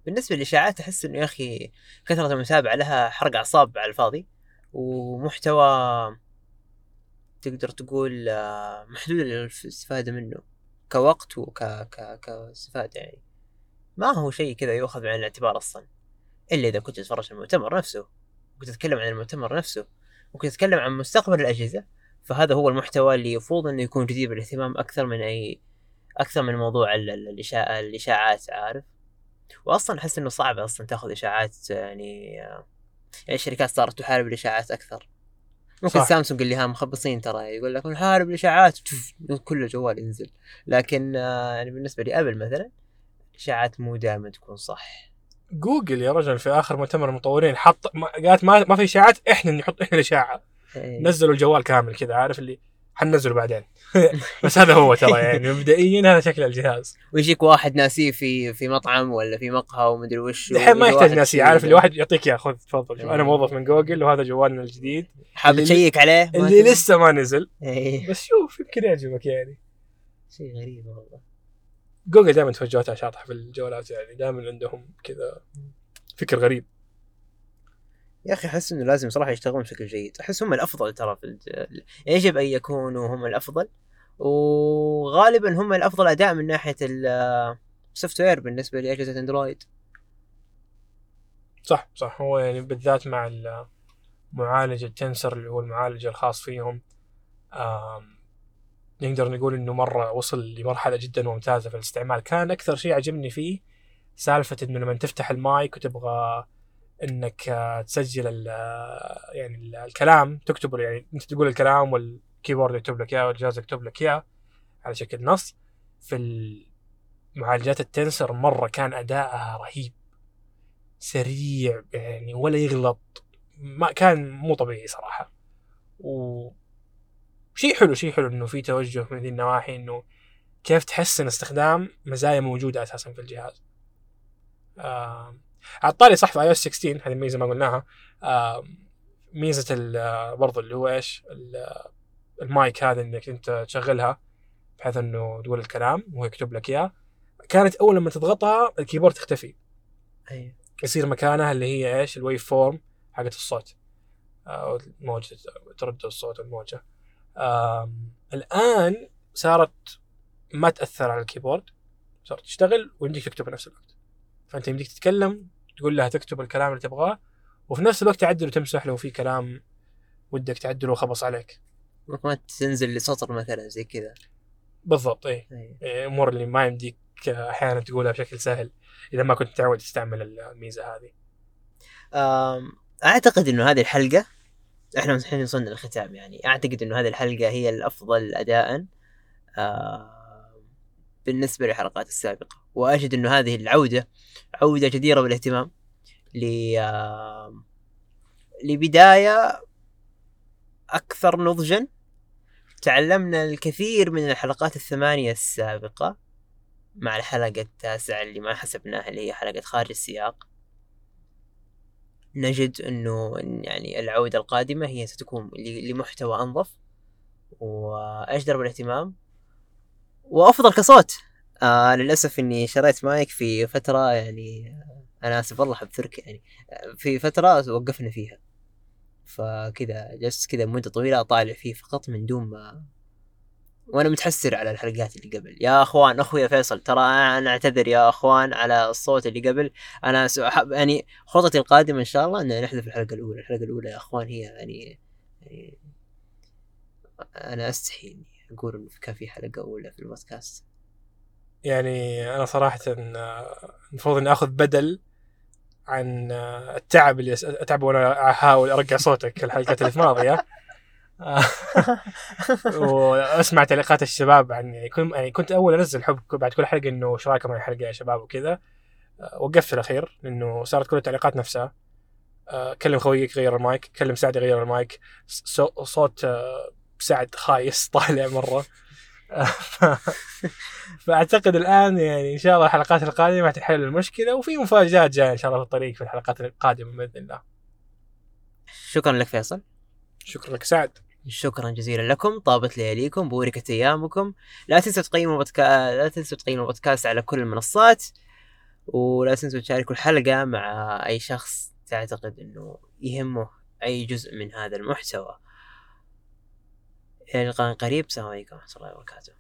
بالنسبة للإشاعات أحس إنه يا أخي كثرة المتابعة لها حرق أعصاب على الفاضي ومحتوى تقدر تقول آه، محدود الاستفاده منه كوقت وك ك... كاستفاده يعني. ما هو شيء كذا يؤخذ بعين الاعتبار أصلا إلا إذا كنت تتفرج على المؤتمر نفسه كنت تتكلم عن المؤتمر نفسه وكنت تتكلم عن مستقبل الأجهزة فهذا هو المحتوى اللي المفروض إنه يكون جدير بالاهتمام أكثر من أي أكثر من موضوع الإشاعات عارف؟ واصلا أحس إنه صعب أصلا تأخذ إشاعات يعني يعني الشركات صارت تحارب الإشاعات أكثر. ممكن صح. سامسونج اللي ها مخبصين ترى يقول لك نحارب الإشاعات كل جوال ينزل. لكن يعني بالنسبة لأبل مثلا الإشاعات مو دائما تكون صح. جوجل يا رجل في آخر مؤتمر المطورين حط ما- قالت ما, ما في إشاعات إحنا نحط إحنا الإشاعة. إيه. نزلوا الجوال كامل كذا عارف اللي حننزله بعدين. [laughs] بس هذا هو ترى يعني مبدئيا هذا شكل الجهاز. ويجيك واحد ناسيه في في مطعم ولا في مقهى ومدري وش الحين ما يحتاج واحد ناسي يشيله. عارف اللي واحد يعطيك إياه خذ تفضل. شوف إيه. أنا موظف من جوجل وهذا جوالنا الجديد. حاب تشيك عليه؟ اللي؟ لسه ما نزل. إيه. بس شوف يمكن يعجبك يعني. شيء غريب والله. جوجل دائما توجهاتها شاطحه في الجوالات يعني دائما عندهم كذا فكر غريب. يا أخي أحس إنه لازم صراحة يشتغلون بشكل جيد. أحس هم الأفضل ترى في الج... يجب أن يكونوا هم الأفضل. وغالبا هم الأفضل أداء من ناحية ال software بالنسبة لاجهزه Android. صح صح. هو يعني بالذات مع ال- معالج ال Tensor اللي هو المعالج الخاص فيهم نقدر نقول إنه مرة وصل لمرحلة جدا ممتازة في الاستعمال. كان أكثر شيء عجبني فيه سالفة إنه لما تفتح المايك وتبغى إنك آه، تسجل آه، يعني ال- الكلام تكتبه يعني أنت تقول الكلام والكيبورد يكتب لك إياه والجهاز يكتب لك إياه على شكل نص. في معالجات التنسر مرة كان أداءها رهيب سريع يعني ولا يغلط. ما كان مو طبيعي صراحة. و شيء حلو شيء حلو إنه في توجه من ذي النواحي إنه كيف تحسن استخدام مزايا موجودة أساسا في الجهاز. آم، على الطاري صح في iOS 16 هذه ميزه ما قلناها. آم، ميزة ال- برضو اللي هو إيش؟ ال- المايك هذا إنك أنت تشغلها بحيث إنه تقول الكلام وهو يكتب لك إياه. كانت أول لما تضغطها ال keyboard تختفي. أيوه. يصير مكانها اللي هي إيش؟ ال waveform حقت الصوت. أو موجة تردد الصوت الموجة. آم، الآن صارت ما تأثر على الكيبورد. صارت تشتغل ويمديك تكتب في نفس الوقت. فأنت يمديك تتكلم تقول لها تكتب الكلام اللي تبغاه وفي نفس الوقت تعدل وتمسح لو في كلام ودك تعدله وخبص عليك. ممكن تنزل لسطر مثلا زي كذا. بالضبط اي أيوة. إيه، أمور اللي ما يمديك أحيانا تقولها بشكل سهل إذا ما كنت متعود تستعمل الميزة هذه. أعتقد إنه هذه الحلقة إحنا الحين وصلنا للختام يعني. أعتقد إنه هذه الحلقة هي الأفضل اداء بالنسبة للحلقات السابقة. وأجد إنه هذه العودة عودة جديرة بالاهتمام ل لبداية أكثر نضجا. تعلمنا الكثير من الحلقات الثمانية السابقة مع الحلقة التاسعة اللي ما حسبناها اللي هي حلقة خارج السياق. نجد إنه يعني العودة القادمة هي ستكون لمحتوى أنظف وأجدر بالاهتمام. وأفضل كصوت. آه للأسف إني شريت مايك في فترة يعني أنا آسف والله حبثرك يعني في فترة وقفنا فيها. فكذا جلست كذا مدة طويلة أطالع فيه فقط من دون ما وأنا متحسر على الحلقات اللي قبل. يا أخوان أخوي فيصل ترى أنا أعتذر يا أخوان على الصوت اللي قبل. أنا يعني خطتي القادمة إن شاء الله إن نحذف الحلقة الأولى. الحلقة الأولى يا أخوان هي يعني, يعني أنا أستحي إني أقول إنه كان في حلقة أولى في البودكاست. يعني أنا صراحة المفروض إني آخذ بدل عن التعب اللي أتعب وأنا احاول ارجع صوتك الحلقات الماضيه [laughs] وأسمع تعليقات الشباب عن يعني يعني كنت أول أنزل حب بعد كل حلقة إنه إيش رايكم الحلقة يا شباب وكذا. وقفت في الأخير لأنه صارت كل التعليقات نفسها. كلم خويك غير المايك كلم سعد غير المايك. صوت سعد خايس طالع مرة. [laughs] فأعتقد الآن يعني إن شاء الله الحلقات القادمة حتحل المشكلة وفي مفاجآت جاية إن شاء الله في الطريق في الحلقات القادمة بإذن الله. شكرا لك فيصل. شكرا لك سعد. شكرا جزيلا لكم. طابت لياليكم بوركت أيامكم. لا تنسوا تقيموا بودكا... لا تنسوا تقيموا البودكاست على كل المنصات ولا تنسوا تشاركوا الحلقة مع أي شخص تعتقد إنه يهمه أي جزء من هذا المحتوى. إلى لقاء قريب السلام عليكم ورحمة الله وبركاته.